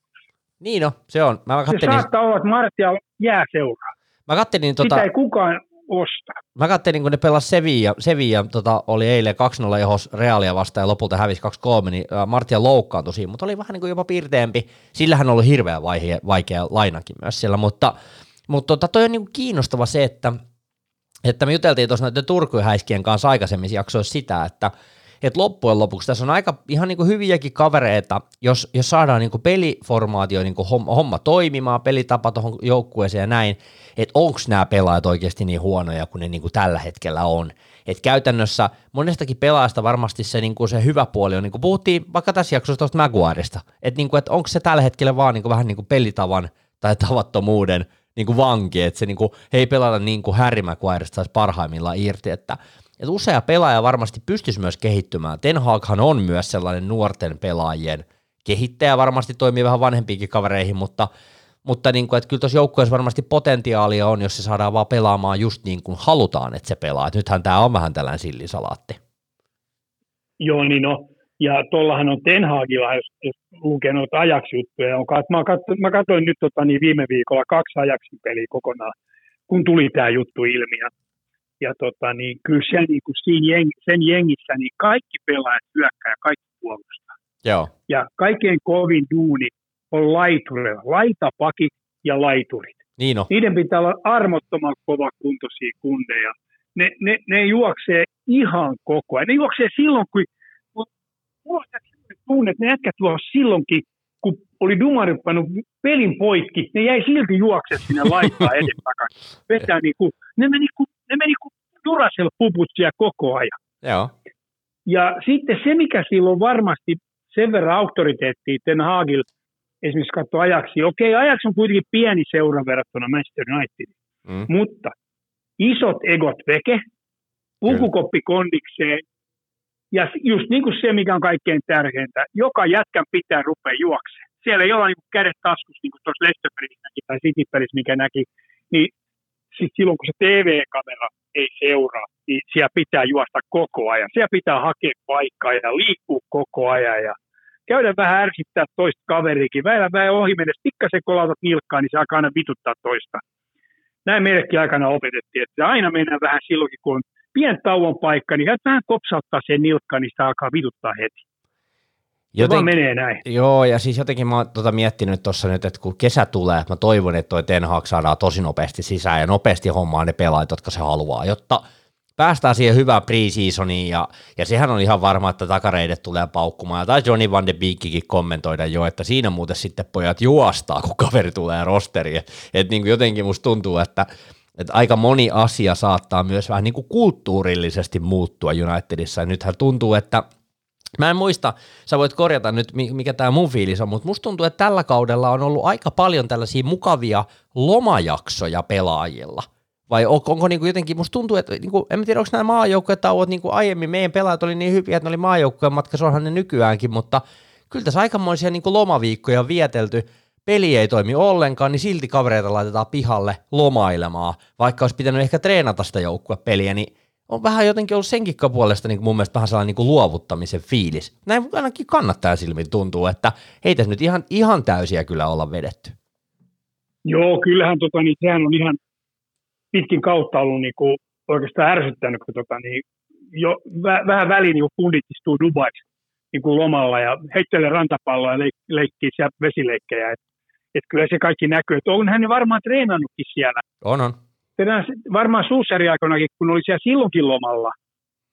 Niin no, se on. Mä
kattelin... Se saattaa olla, että Martia jää seuraa.
Mä kattelin, tota...
Sitä ei kukaan osta.
Mä kattelin, kun ne pelasi Sevilla, Sevilla tota, oli eilen 2-0 johos Realia vastaan ja lopulta hävisi 2-3, niin Martia loukkaantui siinä, mutta oli vähän niin kuin jopa piirteempi. Sillähän on ollut hirveän vaikea, vaikea lainakin myös siellä, mutta, mutta tota, toi on niin kiinnostava se, että, että me juteltiin tuossa näiden Turku-häiskien kanssa aikaisemmissa jaksoissa sitä, että että loppujen lopuksi tässä on aika ihan niin kuin hyviäkin kavereita, jos, jos saadaan niin kuin peliformaatio, niin kuin homma, homma toimimaan, pelitapa tuohon joukkueeseen ja näin, että onko nämä pelaajat oikeasti niin huonoja kuin ne niin kuin tällä hetkellä on. Et käytännössä monestakin pelaajasta varmasti se, niin kuin se hyvä puoli on, niin kuin puhuttiin vaikka tässä jaksossa tuosta Maguiresta, että niin kuin, että onko se tällä hetkellä vaan niin kuin vähän niin kuin pelitavan tai tavattomuuden niin kuin vanki, että se niin kuin, he ei pelata niin kuin Harry Maguiresta saisi parhaimmillaan irti, että että usea pelaaja varmasti pystyisi myös kehittymään. Ten Haghan on myös sellainen nuorten pelaajien kehittäjä, varmasti toimii vähän vanhempiinkin kavereihin, mutta, mutta niin kuin, että kyllä tuossa joukkueessa varmasti potentiaalia on, jos se saadaan vaan pelaamaan just niin kuin halutaan, että se pelaa. Et nythän tämä on vähän tällainen sillisalaatti.
Joo, niin no. Ja tuollahan on Ten Hagilla, jos, jos lukee noita ajaksjuttuja. Mä, katsoin, mä katsoin nyt tota, niin viime viikolla kaksi ajaksin peliä kokonaan, kun tuli tämä juttu ilmi. Ja ja tota, niin kyllä se, niin kuin siinä jeng, sen jengissä niin kaikki pelaajat hyökkää ja kaikki puolustaa.
Joo.
Ja kaikkein kovin duuni on laitureilla, laitapakit ja laiturit.
Niin on.
Niiden pitää olla armottoman kova kuntoisia kundeja. Ne, ne, ne juoksee ihan koko ajan. Ne juoksee silloin, kun, kun tunne, että ne jätkät juo silloinkin, kun oli Dumari pelin poikki, ne jäi silti juokse sinne laittaa edestakaisin. Vetää niin kuin, ne meni kuin ne meni kuin Duracell-puputsia koko ajan.
Joo.
Ja sitten se, mikä silloin varmasti sen verran auktoriteettia Ten Hagil esimerkiksi katsoi ajaksi. Okei, ajaksi on kuitenkin pieni seura verrattuna Manchester Unitediin, mm. mutta isot egot veke, pukukoppi kondikseen, ja just niin kuin se, mikä on kaikkein tärkeintä, joka jätkän pitää rupea juokseen. Siellä ei ole niin kädet taskussa, niin kuin tuossa Leicester tai City mikä näki, niin siis silloin kun se TV-kamera ei seuraa, niin siellä pitää juosta koko ajan. Siellä pitää hakea paikkaa ja liikkua koko ajan ja käydä vähän ärsyttää toista kaveriikin. Väillä vähän ohi mennessä, pikkasen kolautat nilkkaan, niin se alkaa aina vituttaa toista. Näin meillekin aikana opetettiin, että aina mennään vähän silloinkin, kun on pien tauon paikka, niin vähän kopsauttaa sen nilkkaan, niin sitä alkaa vituttaa heti. Joten, vaan menee näin.
Joo, ja siis jotenkin mä oon tota miettinyt tuossa nyt, että kun kesä tulee, että mä toivon, että toi Ten Hag saadaan tosi nopeasti sisään ja nopeasti hommaa ne pelaajat, jotka se haluaa, jotta päästään siihen hyvään preseasoniin ja, ja sehän on ihan varma, että takareidet tulee paukkumaan. Ja taisi Johnny Van de Beekikin kommentoida jo, että siinä muuten sitten pojat juostaa, kun kaveri tulee rosteriin. Että et niin jotenkin musta tuntuu, että että aika moni asia saattaa myös vähän niin kuin kulttuurillisesti muuttua Unitedissa. Ja nythän tuntuu, että Mä en muista, sä voit korjata nyt, mikä tämä mun fiilis on, mutta musta tuntuu, että tällä kaudella on ollut aika paljon tällaisia mukavia lomajaksoja pelaajilla. Vai onko, onko niinku jotenkin, musta tuntuu, että niinku, en tiedä, onko nämä maajoukkojen tauot niinku aiemmin, meidän pelaajat oli niin hyviä, että ne oli maajoukkojen matka, se onhan ne nykyäänkin, mutta kyllä tässä aikamoisia niinku lomaviikkoja vietelty, peli ei toimi ollenkaan, niin silti kavereita laitetaan pihalle lomailemaan, vaikka olisi pitänyt ehkä treenata sitä joukkuepeliä, niin on vähän jotenkin ollut senkin puolesta niin mun mielestä vähän sellainen niin kuin luovuttamisen fiilis. Näin ainakin kannattaa silmin tuntuu, että ei tässä nyt ihan, ihan täysiä kyllä olla vedetty.
Joo, kyllähän tota, niin, sehän on ihan pitkin kautta ollut niin kuin, oikeastaan ärsyttänyt, kun tota, niin, jo väh, vähän väliin niin kundit istuu Dubaissa niin kuin lomalla ja heittelee rantapalloa ja leik- leikkii siellä vesileikkejä. Et, et kyllä se kaikki näkyy. Et on hän varmaan treenannutkin siellä.
On, on.
Tänään, varmaan suussariaikoinakin, kun oli siellä silloinkin lomalla,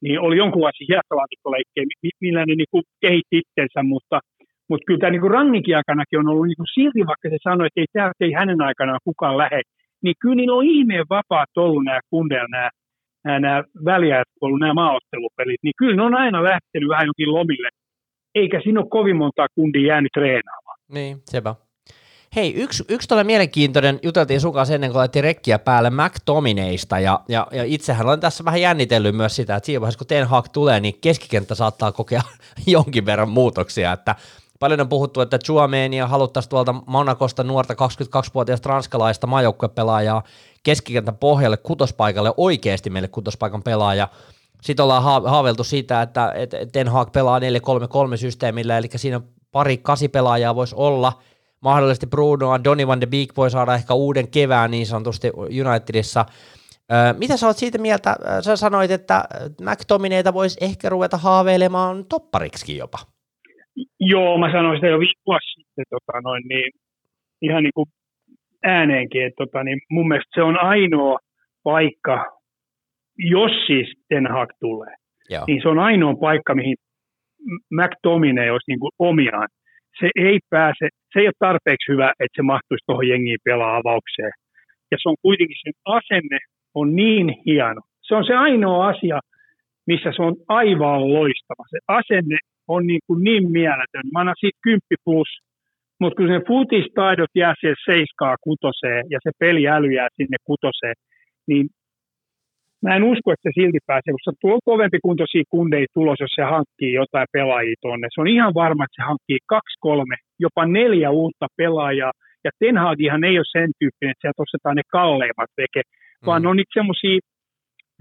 niin oli jonkunlaisia hiekkalaatikkoleikkejä, millä ne niin kuin kehitti itsensä, mutta, mutta kyllä tämä niin Ranninkin aikanakin on ollut niin kuin silti, vaikka se sanoi, että ei täältä ei hänen aikanaan kukaan lähde, niin kyllä niillä on ihmeen vapaat ollut nämä kundeilla nämä, nämä, nämä väliä, ollut nämä maaottelupelit, niin kyllä ne on aina lähtenyt vähän jokin lomille, eikä siinä ole kovin montaa kundia jäänyt treenaamaan.
Niin, sepä. Hei, yksi, yksi tuolla mielenkiintoinen, juteltiin sun kanssa ennen kuin laitettiin rekkiä päälle McTominaysta, ja, ja, ja itsehän olen tässä vähän jännitellyt myös sitä, että siinä vaiheessa kun Ten Hag tulee, niin keskikenttä saattaa kokea jonkin verran muutoksia, että paljon on puhuttu, että Chuamenia haluttaisiin tuolta Monakosta nuorta 22-vuotiaista ranskalaista maajoukkuepelaajaa keskikentän pohjalle kutospaikalle, oikeasti meille kutospaikan pelaaja, sitten ollaan haaveltu siitä, että Ten Hag pelaa 4-3-3 systeemillä, eli siinä pari kasipelaajaa voisi olla – mahdollisesti Brunoa, Donny van de Beek voi saada ehkä uuden kevään niin sanotusti Unitedissa. Mitä sä oot siitä mieltä? Sä sanoit, että McTominayta voisi ehkä ruveta haaveilemaan toppariksi jopa.
Joo, mä sanoin sitä jo viikkoa sitten tota noin, niin, ihan niin kuin ääneenkin, että tota, niin mun mielestä se on ainoa paikka, jos siis Ten Hag tulee, Joo. niin se on ainoa paikka, mihin McTominay olisi niin kuin omiaan se ei pääse, se ei ole tarpeeksi hyvä, että se mahtuisi tuohon jengiin pelaa avaukseen. Ja se on kuitenkin sen asenne on niin hieno. Se on se ainoa asia, missä se on aivan loistava. Se asenne on niin, kuin niin mieletön. Mä annan siitä 10 plus, mutta kun se futistaidot jää siihen seiskaa kutoseen ja se peliäly jää sinne kutoseen, niin mä en usko, että se silti pääsee, koska tuo kovempi kuntoisia kundeja tulos, jos se hankkii jotain pelaajia tuonne. Se on ihan varma, että se hankkii kaksi, kolme, jopa neljä uutta pelaajaa. Ja Ten Hagihan ei ole sen tyyppinen, että sieltä ostetaan ne kalleimmat veke, mm. vaan ne on niitä semmoisia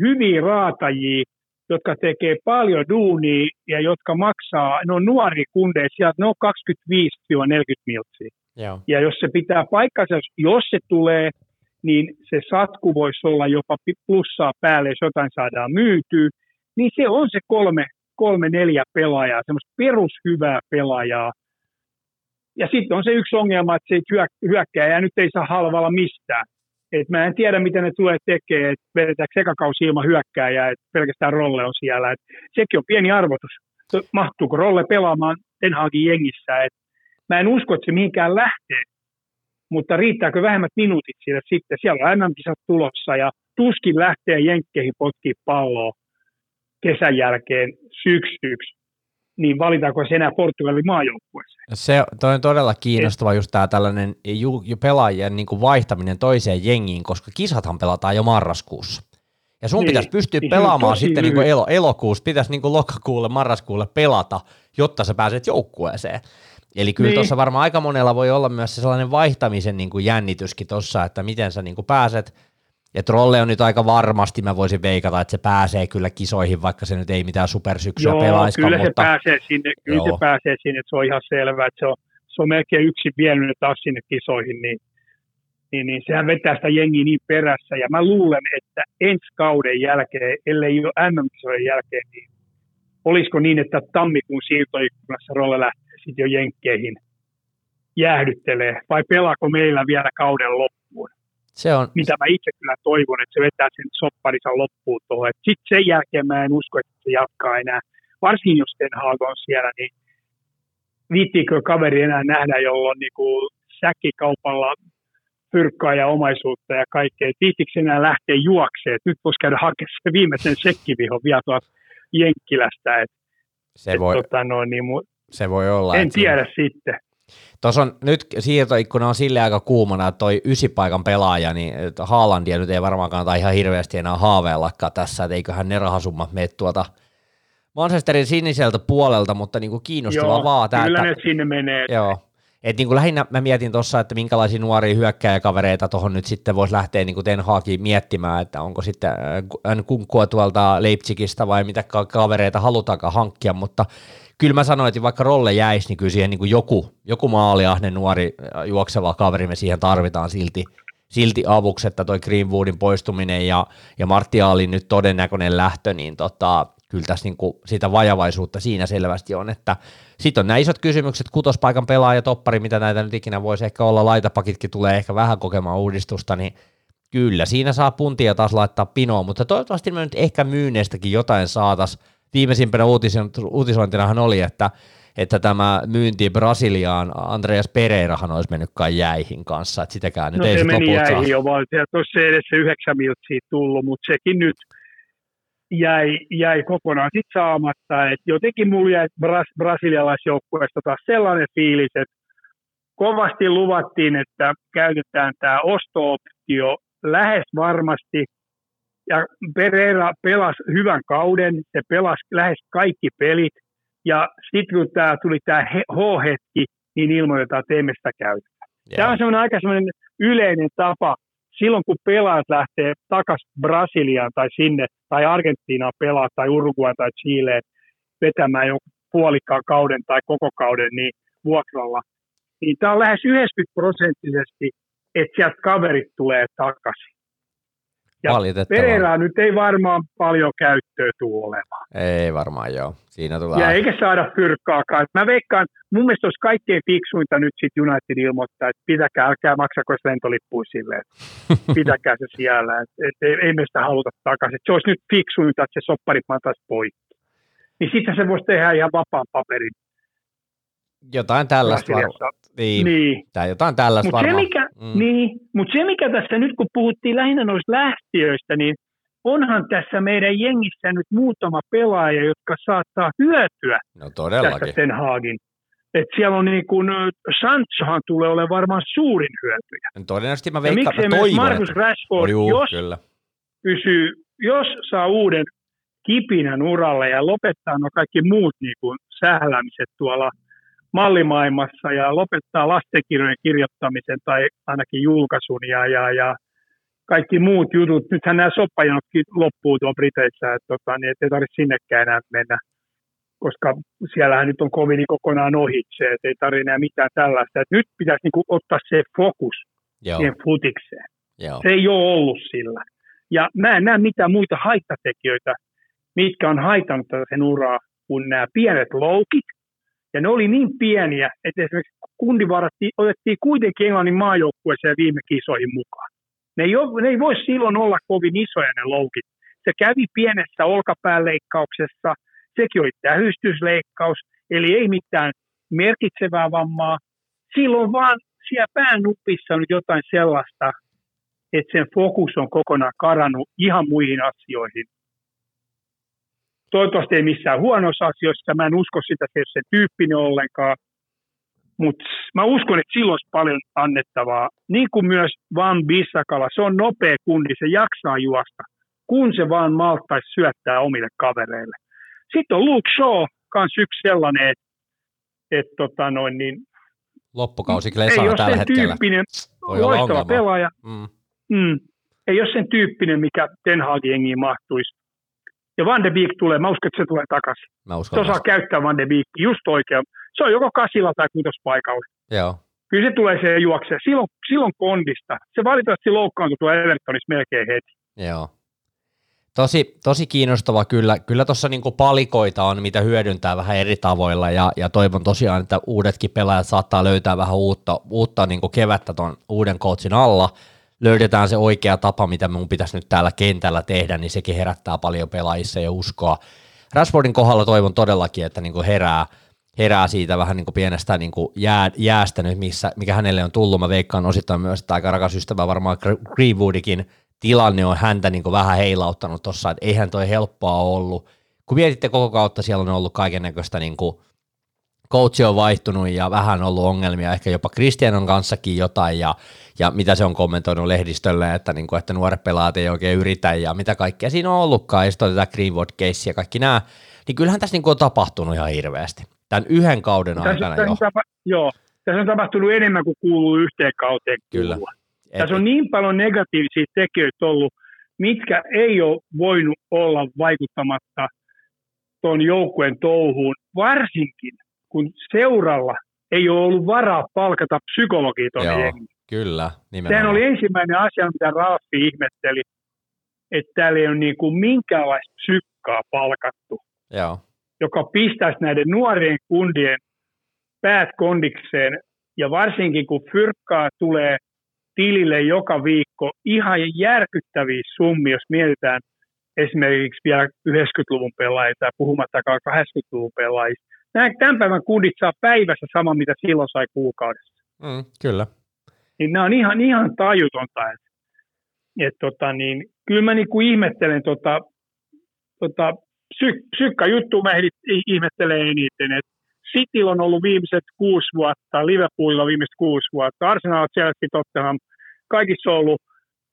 hyviä raatajia, jotka tekee paljon duunia ja jotka maksaa, ne on nuori kundeja, sieltä ne on 25-40 miltsiä. Ja jos se pitää paikkansa, jos se tulee niin se satku voisi olla jopa plussaa päälle, jos jotain saadaan myytyä, niin se on se kolme, kolme neljä pelaajaa, semmoista perushyvää pelaajaa. Ja sitten on se yksi ongelma, että se hyökkää ja nyt ei saa halvalla mistään. Et mä en tiedä, mitä ne tulee tekemään, että vedetäänkö sekakausi ilman hyökkääjää, että pelkästään rolle on siellä. Et sekin on pieni arvotus. Mahtuuko rolle pelaamaan Ten Hagin jengissä? Et mä en usko, että se mihinkään lähtee mutta riittääkö vähemmät minuutit sille sitten? Siellä on MM-kisat tulossa ja tuskin lähtee jenkkeihin potki palloa kesän jälkeen syksyksi, niin valitaanko se enää Portugalin maajoukkueeseen?
Se toi on todella kiinnostava just tämä tällainen ju, ju pelaajien niin kuin vaihtaminen toiseen jengiin, koska kisathan pelataan jo marraskuussa. Ja sun niin, pitäisi pystyä niin pelaamaan sitten niin kuin elo, elokuussa, pitäisi niin kuin lokakuulle, marraskuulle pelata, jotta sä pääset joukkueeseen. Eli kyllä niin. tuossa varmaan aika monella voi olla myös se sellainen vaihtamisen niin kuin jännityskin tuossa, että miten sä niin kuin pääset, ja Trolle on nyt aika varmasti, mä voisin veikata, että se pääsee kyllä kisoihin, vaikka se nyt ei mitään supersyksyä
Joo,
pelaiskaan.
kyllä mutta... se pääsee sinne, kyllä Joo. se pääsee sinne, että se on ihan selvää, että se on, se on melkein yksi vienyt taas sinne kisoihin, niin, niin, niin sehän vetää sitä jengiä niin perässä, ja mä luulen, että ensi kauden jälkeen, ellei jo MM-kisojen jälkeen, niin olisiko niin, että tammikuun siirtoikkunassa Rolle lähtee sitten jo jenkkeihin jäähdyttelee, vai pelaako meillä vielä kauden loppuun?
Se on...
Mitä mä itse kyllä toivon, että se vetää sen sopparissa loppuun tuohon. Sitten sen jälkeen mä en usko, että se jatkaa enää. Varsinkin jos Ten Hag on siellä, niin viittiinkö kaveri enää nähdä, jolla on niinku säkkikaupalla pyrkkaa ja omaisuutta ja kaikkea. Viittikö enää lähteä juokseen, nyt voisi käydä hakemaan se viimeisen sekkivihon vielä tuolta Jenkkilästä. Et,
se et, voi,
tota noin, niin,
se voi olla.
En tiedä se... sitten.
Tuossa on nyt siirtoikkuna on sille aika kuumana, että toi ysipaikan pelaaja, niin Haalandia nyt ei varmaan kannata ihan hirveästi enää haaveillakaan tässä, että eiköhän ne rahasummat mene tuota Manchesterin siniseltä puolelta, mutta niin kuin kiinnostavaa
joo,
vaan
tämä. Kyllä että, ne sinne menee.
Joo, et niin kuin lähinnä mä mietin tuossa, että minkälaisia nuoria hyökkäjäkavereita tuohon nyt sitten voisi lähteä niin kuin Ten Hagin miettimään, että onko sitten äh, kunkkua tuolta Leipzigistä vai mitä kavereita halutaankaan hankkia, mutta kyllä mä sanoin, että vaikka rolle jäisi, niin kyllä siihen niin kuin joku, joku maaliahne nuori äh, juokseva kaveri me siihen tarvitaan silti, silti avuksi, että toi Greenwoodin poistuminen ja, ja Martiaalin nyt todennäköinen lähtö, niin tota, kyllä tässä niin kuin sitä vajavaisuutta siinä selvästi on, että sitten on nämä isot kysymykset, kutospaikan pelaaja, toppari, mitä näitä nyt ikinä voisi ehkä olla, laitapakitkin tulee ehkä vähän kokemaan uudistusta, niin kyllä siinä saa puntia taas laittaa pinoon, mutta toivottavasti me nyt ehkä myyneestäkin jotain saatas. Viimeisimpänä uutisointinahan oli, että että tämä myynti Brasiliaan, Andreas Pereirahan olisi mennyt kai jäihin kanssa, että sitäkään nyt
no,
ei
se meni jäihin saa. jo, vaan sieltä olisi edessä yhdeksän miltsiä tullut, mutta sekin nyt jäi, jäi kokonaan sit saamatta. Et jotenkin mulla jäi Bras- brasilialaisjoukkueesta taas sellainen fiilis, että kovasti luvattiin, että käytetään tämä osto-optio lähes varmasti. Ja Pereira pelasi hyvän kauden, se pelasi lähes kaikki pelit. Ja sitten kun tää tuli tämä H-hetki, niin ilmoitetaan, että teemme sitä käytettä. Tämä on semmoinen aika semmoinen yleinen tapa silloin kun pelaajat lähtee takaisin Brasiliaan tai sinne, tai Argentiinaan pelaa, tai Uruguay tai Chileen vetämään joku puolikkaan kauden tai koko kauden niin vuokralla, niin tämä on lähes 90 prosenttisesti, että sieltä kaverit tulee takaisin. Ja Pereira nyt ei varmaan paljon käyttöä tule olemaan.
Ei varmaan joo. Siinä tulee.
Ja eikä saada fyrkkaakaan. Mä veikkaan, mun mielestä olisi kaikkein fiksuinta nyt sitten United ilmoittaa, että pitäkää, älkää maksako lentolippuja silleen, pitäkää se siellä, että et, ei, ei me sitä haluta takaisin. Se olisi nyt fiksuinta, että se soppari pantaisi poikki. Niin sitten se voisi tehdä ihan vapaan paperin
jotain tällaista varmaan. Niin, niin. Tai jotain tällaista
mut varmaan. Se, mikä, mm. niin, mutta se mikä tässä nyt kun puhuttiin lähinnä noista lähtiöistä, niin onhan tässä meidän jengissä nyt muutama pelaaja, jotka saattaa hyötyä
no, todellakin. tästä
Ten Hagin. Et siellä on niin kuin, Sanchohan tulee olemaan varmaan suurin hyötyjä.
No, todennäköisesti mä veikkaan, mä toivon,
Marcus Rashford, juu, jos, kyllä. Pysyy, jos saa uuden kipinän uralle ja lopettaa no kaikki muut niin kuin sählämiset tuolla – mallimaailmassa ja lopettaa lastenkirjojen kirjoittamisen tai ainakin julkaisun ja, ja, ja kaikki muut jutut. Nythän nämä soppajanotkin loppuu tuon Briteissä, että tota, niin ei tarvitse sinnekään enää mennä, koska siellähän nyt on kovin niin kokonaan ohitse, että ei tarvitse enää mitään tällaista. Et nyt pitäisi niin kuin, ottaa se fokus Joo. siihen futikseen. Joo. Se ei ole ollut sillä. Ja mä en näe mitään muita haittatekijöitä, mitkä on haitannut sen uraa, kuin nämä pienet loukit, ja ne oli niin pieniä, että esimerkiksi kundi varattiin, otettiin kuitenkin Englannin maajoukkueeseen viime kisoihin mukaan. Ne ei, ole, ne ei voi silloin olla kovin isoja ne loukit. Se kävi pienessä olkapäänleikkauksessa, sekin oli tähystysleikkaus, eli ei mitään merkitsevää vammaa. Silloin vaan siellä päänupissa on jotain sellaista, että sen fokus on kokonaan karannut ihan muihin asioihin. Toivottavasti ei missään huonoissa asioissa. Mä en usko sitä, että se tyyppinen ollenkaan. Mutta mä uskon, että silloin olisi paljon annettavaa. Niin kuin myös Van Bissakala, se on nopea kundi, se jaksaa juosta, kun se vaan maltaisi syöttää omille kavereille. Sitten on Luke Shaw, kans yksi sellainen, että et, tota noin, niin,
Loppukausi ei ole tällä sen hetkellä.
tyyppinen, Voi loistava pelaaja. Mm. Mm, ei ole sen tyyppinen, mikä Ten Hag-jengiin mahtuisi. Ja Van de Beek tulee, mä uskon, että se tulee takaisin. Mä uskon se osaa käyttää Van de Beek just oikein. Se on joko kasilla tai kutospaikalla.
Joo.
Kyllä se tulee se juoksee. Silloin, silloin kondista. Se valitettavasti loukkaantui tuo Evertonissa melkein heti.
Joo. Tosi, tosi kiinnostava kyllä. Kyllä tuossa niinku palikoita on, mitä hyödyntää vähän eri tavoilla ja, ja toivon tosiaan, että uudetkin pelaajat saattaa löytää vähän uutta, uutta niinku kevättä tuon uuden coachin alla – löydetään se oikea tapa, mitä mun pitäisi nyt täällä kentällä tehdä, niin sekin herättää paljon pelaajissa ja uskoa. Rashfordin kohdalla toivon todellakin, että niin herää, herää siitä vähän niin pienestä niin jää, jäästä nyt, missä, mikä hänelle on tullut. Mä veikkaan osittain myös, että aika rakas ystävä varmaan Greenwoodikin tilanne on häntä niin vähän heilauttanut tuossa, että eihän toi helppoa ollut. Kun mietitte koko kautta, siellä on ollut kaiken näköistä niin coachi on vaihtunut ja vähän ollut ongelmia, ehkä jopa Kristianon kanssakin jotain ja, ja mitä se on kommentoinut lehdistölle, että, niin kuin, että nuoret pelaat ei oikein yritä ja mitä kaikkea siinä on ollutkaan ja sitten tätä Greenwood ja kaikki nämä, niin kyllähän tässä niin kuin on tapahtunut ihan hirveästi tämän yhden kauden tässä, aikana tässä jo.
Tapa, joo, tässä on tapahtunut enemmän kuin kuuluu yhteen kauteen Kyllä. Et, tässä on niin paljon negatiivisia tekijöitä ollut, mitkä ei ole voinut olla vaikuttamatta tuon joukkueen touhuun, varsinkin kun seuralla ei ole ollut varaa palkata psykologia tuonne
Joo, kyllä,
nimenomaan. Sehän oli ensimmäinen asia, mitä Raafi ihmetteli, että täällä ei ole niin kuin minkäänlaista psykkaa palkattu,
Joo.
joka pistäisi näiden nuorien kundien päät kondikseen, ja varsinkin kun fyrkkaa tulee tilille joka viikko ihan järkyttäviä summia, jos mietitään esimerkiksi vielä 90-luvun pelaajia tai puhumattakaan 80-luvun pelaajista. Nämä tämän päivän kundit saa päivässä sama, mitä silloin sai kuukaudessa.
Mm, kyllä.
Niin nämä on ihan, ihan tajutonta. Et, et tota, niin, kyllä mä niinku ihmettelen tota, tota, syk, sykka juttu mä ihmettelen eniten, että City on ollut viimeiset kuusi vuotta, Liverpoolilla viimeiset kuusi vuotta, Arsenal, Chelsea, Tottenham, kaikissa on ollut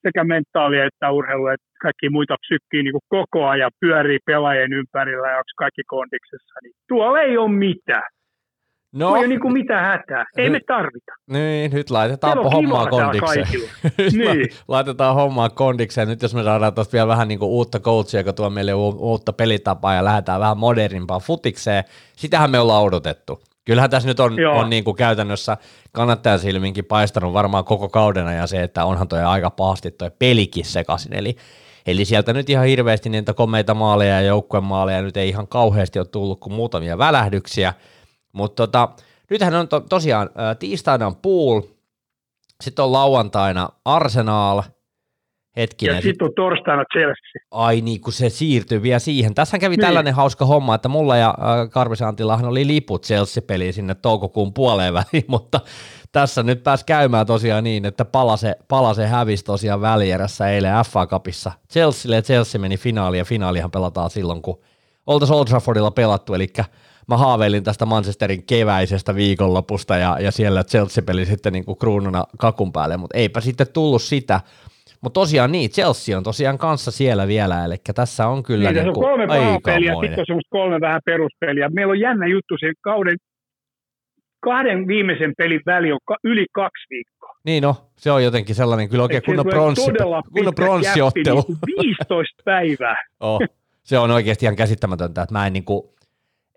sekä mentaalia että urheilu, että kaikki muita psykkiä niin kuin koko ajan pyörii pelaajien ympärillä ja onko kaikki kondiksessa, niin tuolla ei ole mitään. No, ei ole niin kuin mitään hätää. Ei nyt, me tarvita.
Niin, nyt laitetaan hommaa kondikseen. niin. laitetaan hommaa kondikseen. Nyt jos me saadaan tuosta vielä vähän niin kuin uutta coachia, joka tuo meille u- uutta pelitapaa ja lähdetään vähän modernimpaan futikseen, sitähän me ollaan odotettu. Kyllähän tässä nyt on, on niin kuin käytännössä kannattajan silminkin paistanut varmaan koko kaudena ja se, että onhan toi aika pahasti toi pelikin sekaisin. Eli, eli sieltä nyt ihan hirveästi niitä komeita maaleja ja joukkueen maaleja nyt ei ihan kauheasti ole tullut kuin muutamia välähdyksiä. Mutta tota, nythän on to, tosiaan tiistaina on Pool, sitten on lauantaina Arsenal – Hetkinen.
Ja sitten on torstaina Chelsea.
Ai niin, kun se siirtyy vielä siihen. Tässä kävi niin. tällainen hauska homma, että mulla ja äh, Karvisantillahan oli liput Chelsea-peliin sinne toukokuun puoleen väliin, mutta tässä nyt pääsi käymään tosiaan niin, että Palase, Palase hävisi tosiaan välierässä eilen FA Cupissa Chelsealle ja Chelsea meni finaaliin ja finaalihan pelataan silloin, kun oltaisiin Old Traffordilla pelattu, eli mä haaveilin tästä Manchesterin keväisestä viikonlopusta ja, ja siellä Chelsea-peli sitten niin kuin kruununa kakun päälle, mutta eipä sitten tullut sitä, mutta tosiaan niin, Chelsea on tosiaan kanssa siellä vielä, eli tässä on kyllä niin,
niin on kolme peliä, sitten on semmoista kolme vähän peruspeliä. Meillä on jännä juttu, se kauden kahden viimeisen pelin väli on yli kaksi viikkoa.
Niin no, se on jotenkin sellainen kyllä oikein kunnon, pronssi, kunnon pronssiottelu.
Niin 15 päivää.
oh, se on oikeasti ihan käsittämätöntä, että mä en niinku,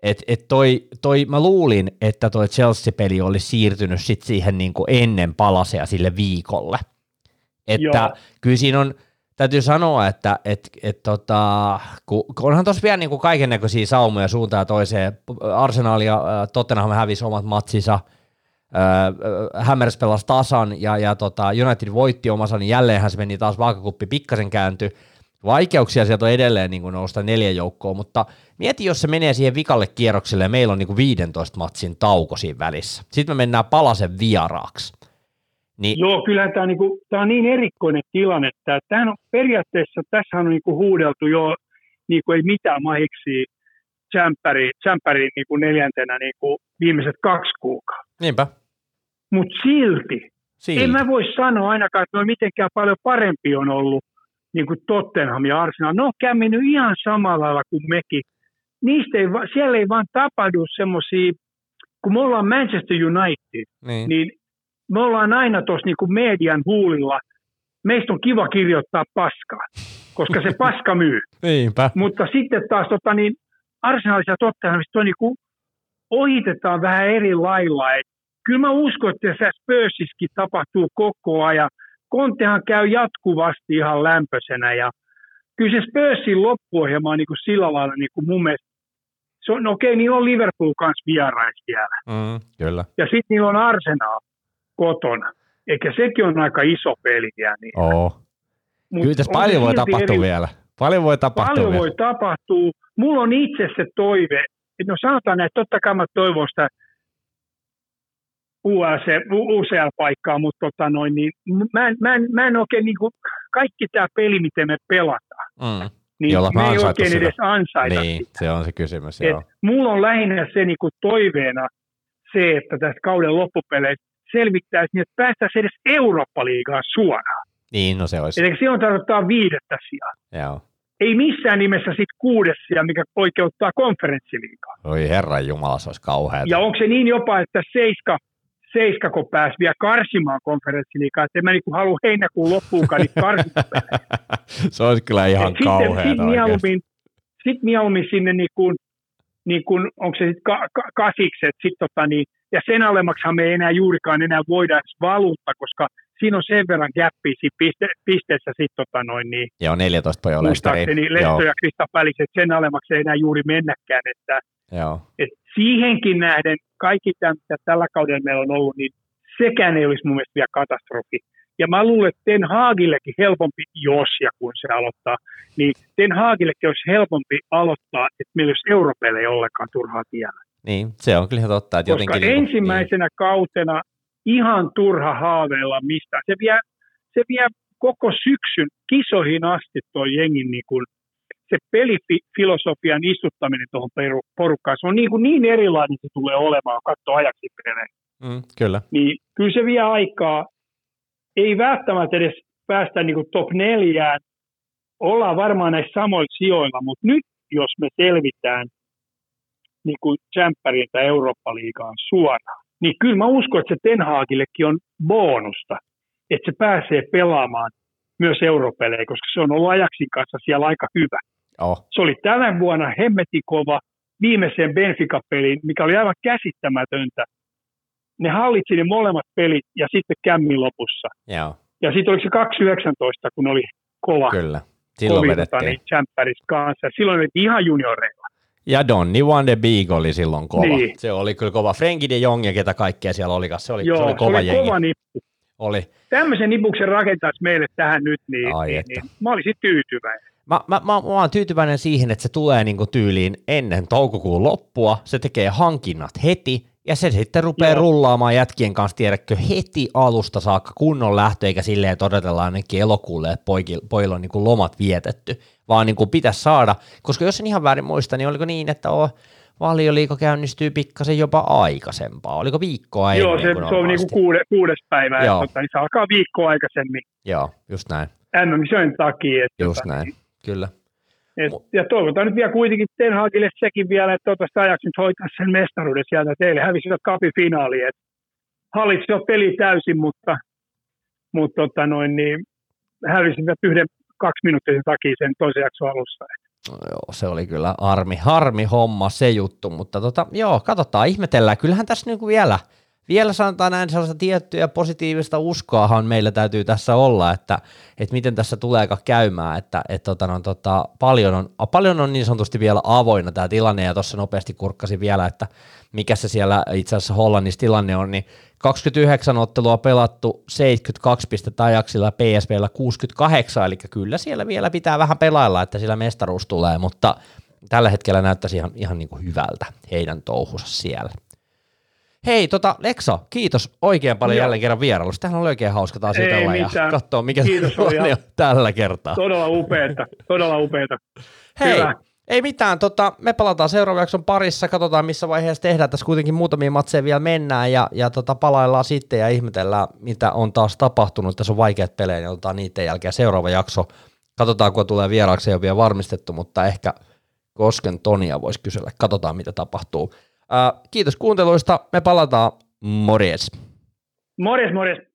et, et toi, toi, mä luulin, että toi Chelsea-peli oli siirtynyt sit siihen niinku ennen palasea sille viikolle. Että Joo. kyllä siinä on, täytyy sanoa, että et, et tota, kun, onhan tuossa vielä niin kaiken näköisiä saumoja suuntaan toiseen. Arsenal ja äh, Tottenham hävisi omat matsinsa, äh, Hammers pelasi tasan ja, ja tota, United voitti omansa, niin jälleenhän se meni taas vaakakuppi pikkasen kääntyi. Vaikeuksia sieltä on edelleen niin nousta neljä joukkoa, mutta mieti, jos se menee siihen vikalle kierrokselle ja meillä on niin 15 matsin tauko siinä välissä. Sitten me mennään palasen vieraaksi.
Niin. Joo, kyllähän tämä on, niinku, tämä on niin erikoinen tilanne, että tämähän on periaatteessa, tässä on niinku huudeltu jo niinku ei mitään mahiksi tsemppäri, tsemppäri niinku neljäntenä niinku viimeiset kaksi kuukautta.
Niinpä.
Mutta silti, silti, en mä voi sanoa ainakaan, että no mitenkään paljon parempi on ollut niin kuin Tottenham ja Arsenal. Ne on käynyt ihan samalla lailla kuin mekin. Niistä ei, siellä ei vaan tapahdu semmoisia, kun me ollaan Manchester United, niin, niin me ollaan aina tuossa niinku median huulilla. Meistä on kiva kirjoittaa paskaa, koska se paska myy.
Niinpä.
Mutta sitten taas tota, niin Arsenalissa ja Tottenhamissa niinku ohitetaan vähän eri lailla. Et kyllä mä uskon, että se Spursiskin tapahtuu koko ajan. Kontehan käy jatkuvasti ihan lämpöisenä ja kyllä se Spursin loppuohjelma on niin kuin sillä lailla niin kuin mun mielestä se on, no okei, niin on Liverpool kanssa vierais vielä.
Mm, kyllä.
Ja sitten niillä on Arsenal kotona. Eikä sekin on aika iso peli vielä. Niin.
Oo. Mut Kyllä tässä paljon voi tapahtua eri... vielä. Paljon voi tapahtua
Paljon
vielä.
voi tapahtua. Mulla on itse se toive, että no sanotaan, että totta kai mä toivon sitä ULC, UCL-paikkaa, mutta tota noin, niin mä, en, mä, en, mä en oikein, niin kuin, kaikki tämä peli, miten me pelataan, mm. niin Jolla me ei oikein sitä. edes ansaita
Niin,
sitä.
se on se kysymys,
Et joo. Mulla on lähinnä se niin kuin toiveena se, että tästä kauden loppupeleissä selvittäisi niin, että päästäisiin edes Eurooppa-liigaan suoraan.
Niin, no se olisi.
Eli silloin tarvitaan viidettä sijaa.
Joo.
Ei missään nimessä sit kuudes sija, mikä oikeuttaa konferenssiliigaan.
Oi herran jumala, se olisi kauheaa.
Ja onko se niin jopa, että seiska, seiska kun pääsi vielä karsimaan konferenssiliigaa, että en mä niinku halua heinäkuun loppuunkaan niitä
Se olisi kyllä ihan kauheaa. Sitten
sit mieluummin, sit mieluummin sinne niin kuin, niin kuin, onko se sitten ka, ka, kasiksi, että sit tota niin, ja sen alemmaksihan me ei enää juurikaan enää voida edes valuutta, koska siinä on sen verran gäppiä siinä piste, pisteessä sitten tota noin niin.
Joo, 14 pojaa
Muistaakseni Lesto ja Krista Päliset sen alemmaksi ei enää juuri mennäkään, että
Joo.
et siihenkin nähden kaikki tämä, mitä tällä kaudella meillä on ollut, niin sekään ei olisi mun mielestä vielä katastrofi. Ja mä luulen, että Ten Haagillekin helpompi, jos ja kun se aloittaa, niin Ten Haagillekin olisi helpompi aloittaa, että meillä olisi Europelle ollenkaan turhaa tiellä.
Niin, se on kyllä totta. Että
Koska
jotenkin niin
ensimmäisenä kautena ihan turha haaveilla mistä. Se vie, se vie koko syksyn kisoihin asti tuo jengin niin kuin, se pelifilosofian istuttaminen tuohon porukkaan. Se on niin, kuin niin erilainen se tulee olemaan, katsoa ajaksi pelejä.
Niin, mm, kyllä.
Niin kyllä se vie aikaa. Ei välttämättä edes päästä niin kuin top neljään. Ollaan varmaan näissä samoilla sijoilla, mutta nyt jos me selvitään niin kuin Tsemppäriltä Eurooppa-liigaan suoraan, niin kyllä mä uskon, että se Ten Hagillekin on bonusta, että se pääsee pelaamaan myös europelejä, koska se on ollut Ajaxin kanssa siellä aika hyvä.
Oh.
Se oli tänä vuonna hemmetikova viimeiseen Benfica-peliin, mikä oli aivan käsittämätöntä. Ne hallitsi ne molemmat pelit ja sitten kämmin lopussa.
Joo,
Ja sitten oliko se 2.19, kun oli kova,
kyllä. Silloin
kovin,
vedettiin.
niin kanssa. Silloin vedettiin ihan junioreilla.
Ja Donny Van de Beek oli silloin kova.
Niin.
Se oli kyllä kova. Frenkie de Jong ja ketä kaikkea siellä oli. Se oli,
Joo,
se oli kova
se oli
jengi.
kova nippu.
Oli.
Tämmöisen nipuksen rakentaisi meille tähän nyt, niin,
Ai
niin,
että.
niin mä olisin tyytyväinen.
Mä, mä, mä, mä oon tyytyväinen siihen, että se tulee niinku tyyliin ennen toukokuun loppua, se tekee hankinnat heti, ja se sitten rupeaa
Joo.
rullaamaan jätkien kanssa, tiedätkö, heti alusta saakka kunnon lähtö, eikä silleen, että odotellaan ainakin elokuulle, että poikil, pojilla on niinku lomat vietetty, vaan niinku pitäisi saada, koska jos en ihan väärin muista, niin oliko niin, että oh, valioliiko käynnistyy pikkasen jopa aikaisempaa, oliko viikkoa
Joo,
ennen
se,
kuin
se on niinku kuude, kuudes päivä,
Joo.
että, tota, niin se alkaa viikkoa aikaisemmin
Joo, just näin,
MM-kisojen takia. Että,
just
tota,
näin, kyllä.
Et, ja toivotaan nyt vielä kuitenkin Ten Hagille sekin vielä, että toivottavasti Ajax nyt hoitaa sen mestaruuden sieltä. Teille hävisivät kapin finaaliin. Et hallitsivat peli täysin, mutta, mutta tota noin, niin hävisivät yhden kaksi minuuttisen takia sen toisen jakson alussa.
No Joo, se oli kyllä harmi, harmi homma se juttu, mutta tota, joo, katsotaan, ihmetellään. Kyllähän tässä niinku vielä, vielä sanotaan näin sellaista tiettyä positiivista uskoahan meillä täytyy tässä olla, että, että miten tässä tuleekaan käymään, että, että tota, no, tota, paljon, on, paljon on niin sanotusti vielä avoinna tämä tilanne, ja tuossa nopeasti kurkkasin vielä, että mikä se siellä itse asiassa Hollannissa tilanne on, niin 29 ottelua pelattu, 72 pistettä Ajaxilla ja PSVllä 68, eli kyllä siellä vielä pitää vähän pelailla, että sillä mestaruus tulee, mutta tällä hetkellä näyttäisi ihan, ihan niin kuin hyvältä heidän touhunsa siellä. Hei, tota, Leksa, kiitos oikein paljon
Joo.
jälleen kerran vierailusta. Tämähän oli oikein hauska taas
Ei
jutella ja katsoa, mikä
Kiitos,
on tällä kertaa.
Todella upeeta, todella upeeta.
Hei,
Hyvä.
ei mitään, tota, me palataan seuraavan jakson parissa, katsotaan missä vaiheessa tehdään, tässä kuitenkin muutamia matseja vielä mennään ja, ja tota, palaillaan sitten ja ihmetellään, mitä on taas tapahtunut, tässä on vaikeat pelejä, niin otetaan niiden jälkeen seuraava jakso, katsotaan kun tulee vieraaksi, ei ole vielä varmistettu, mutta ehkä Kosken Tonia voisi kysellä, katsotaan mitä tapahtuu. Ää, kiitos kuunteluista, me palataan, morjes!
Morjes, morjes.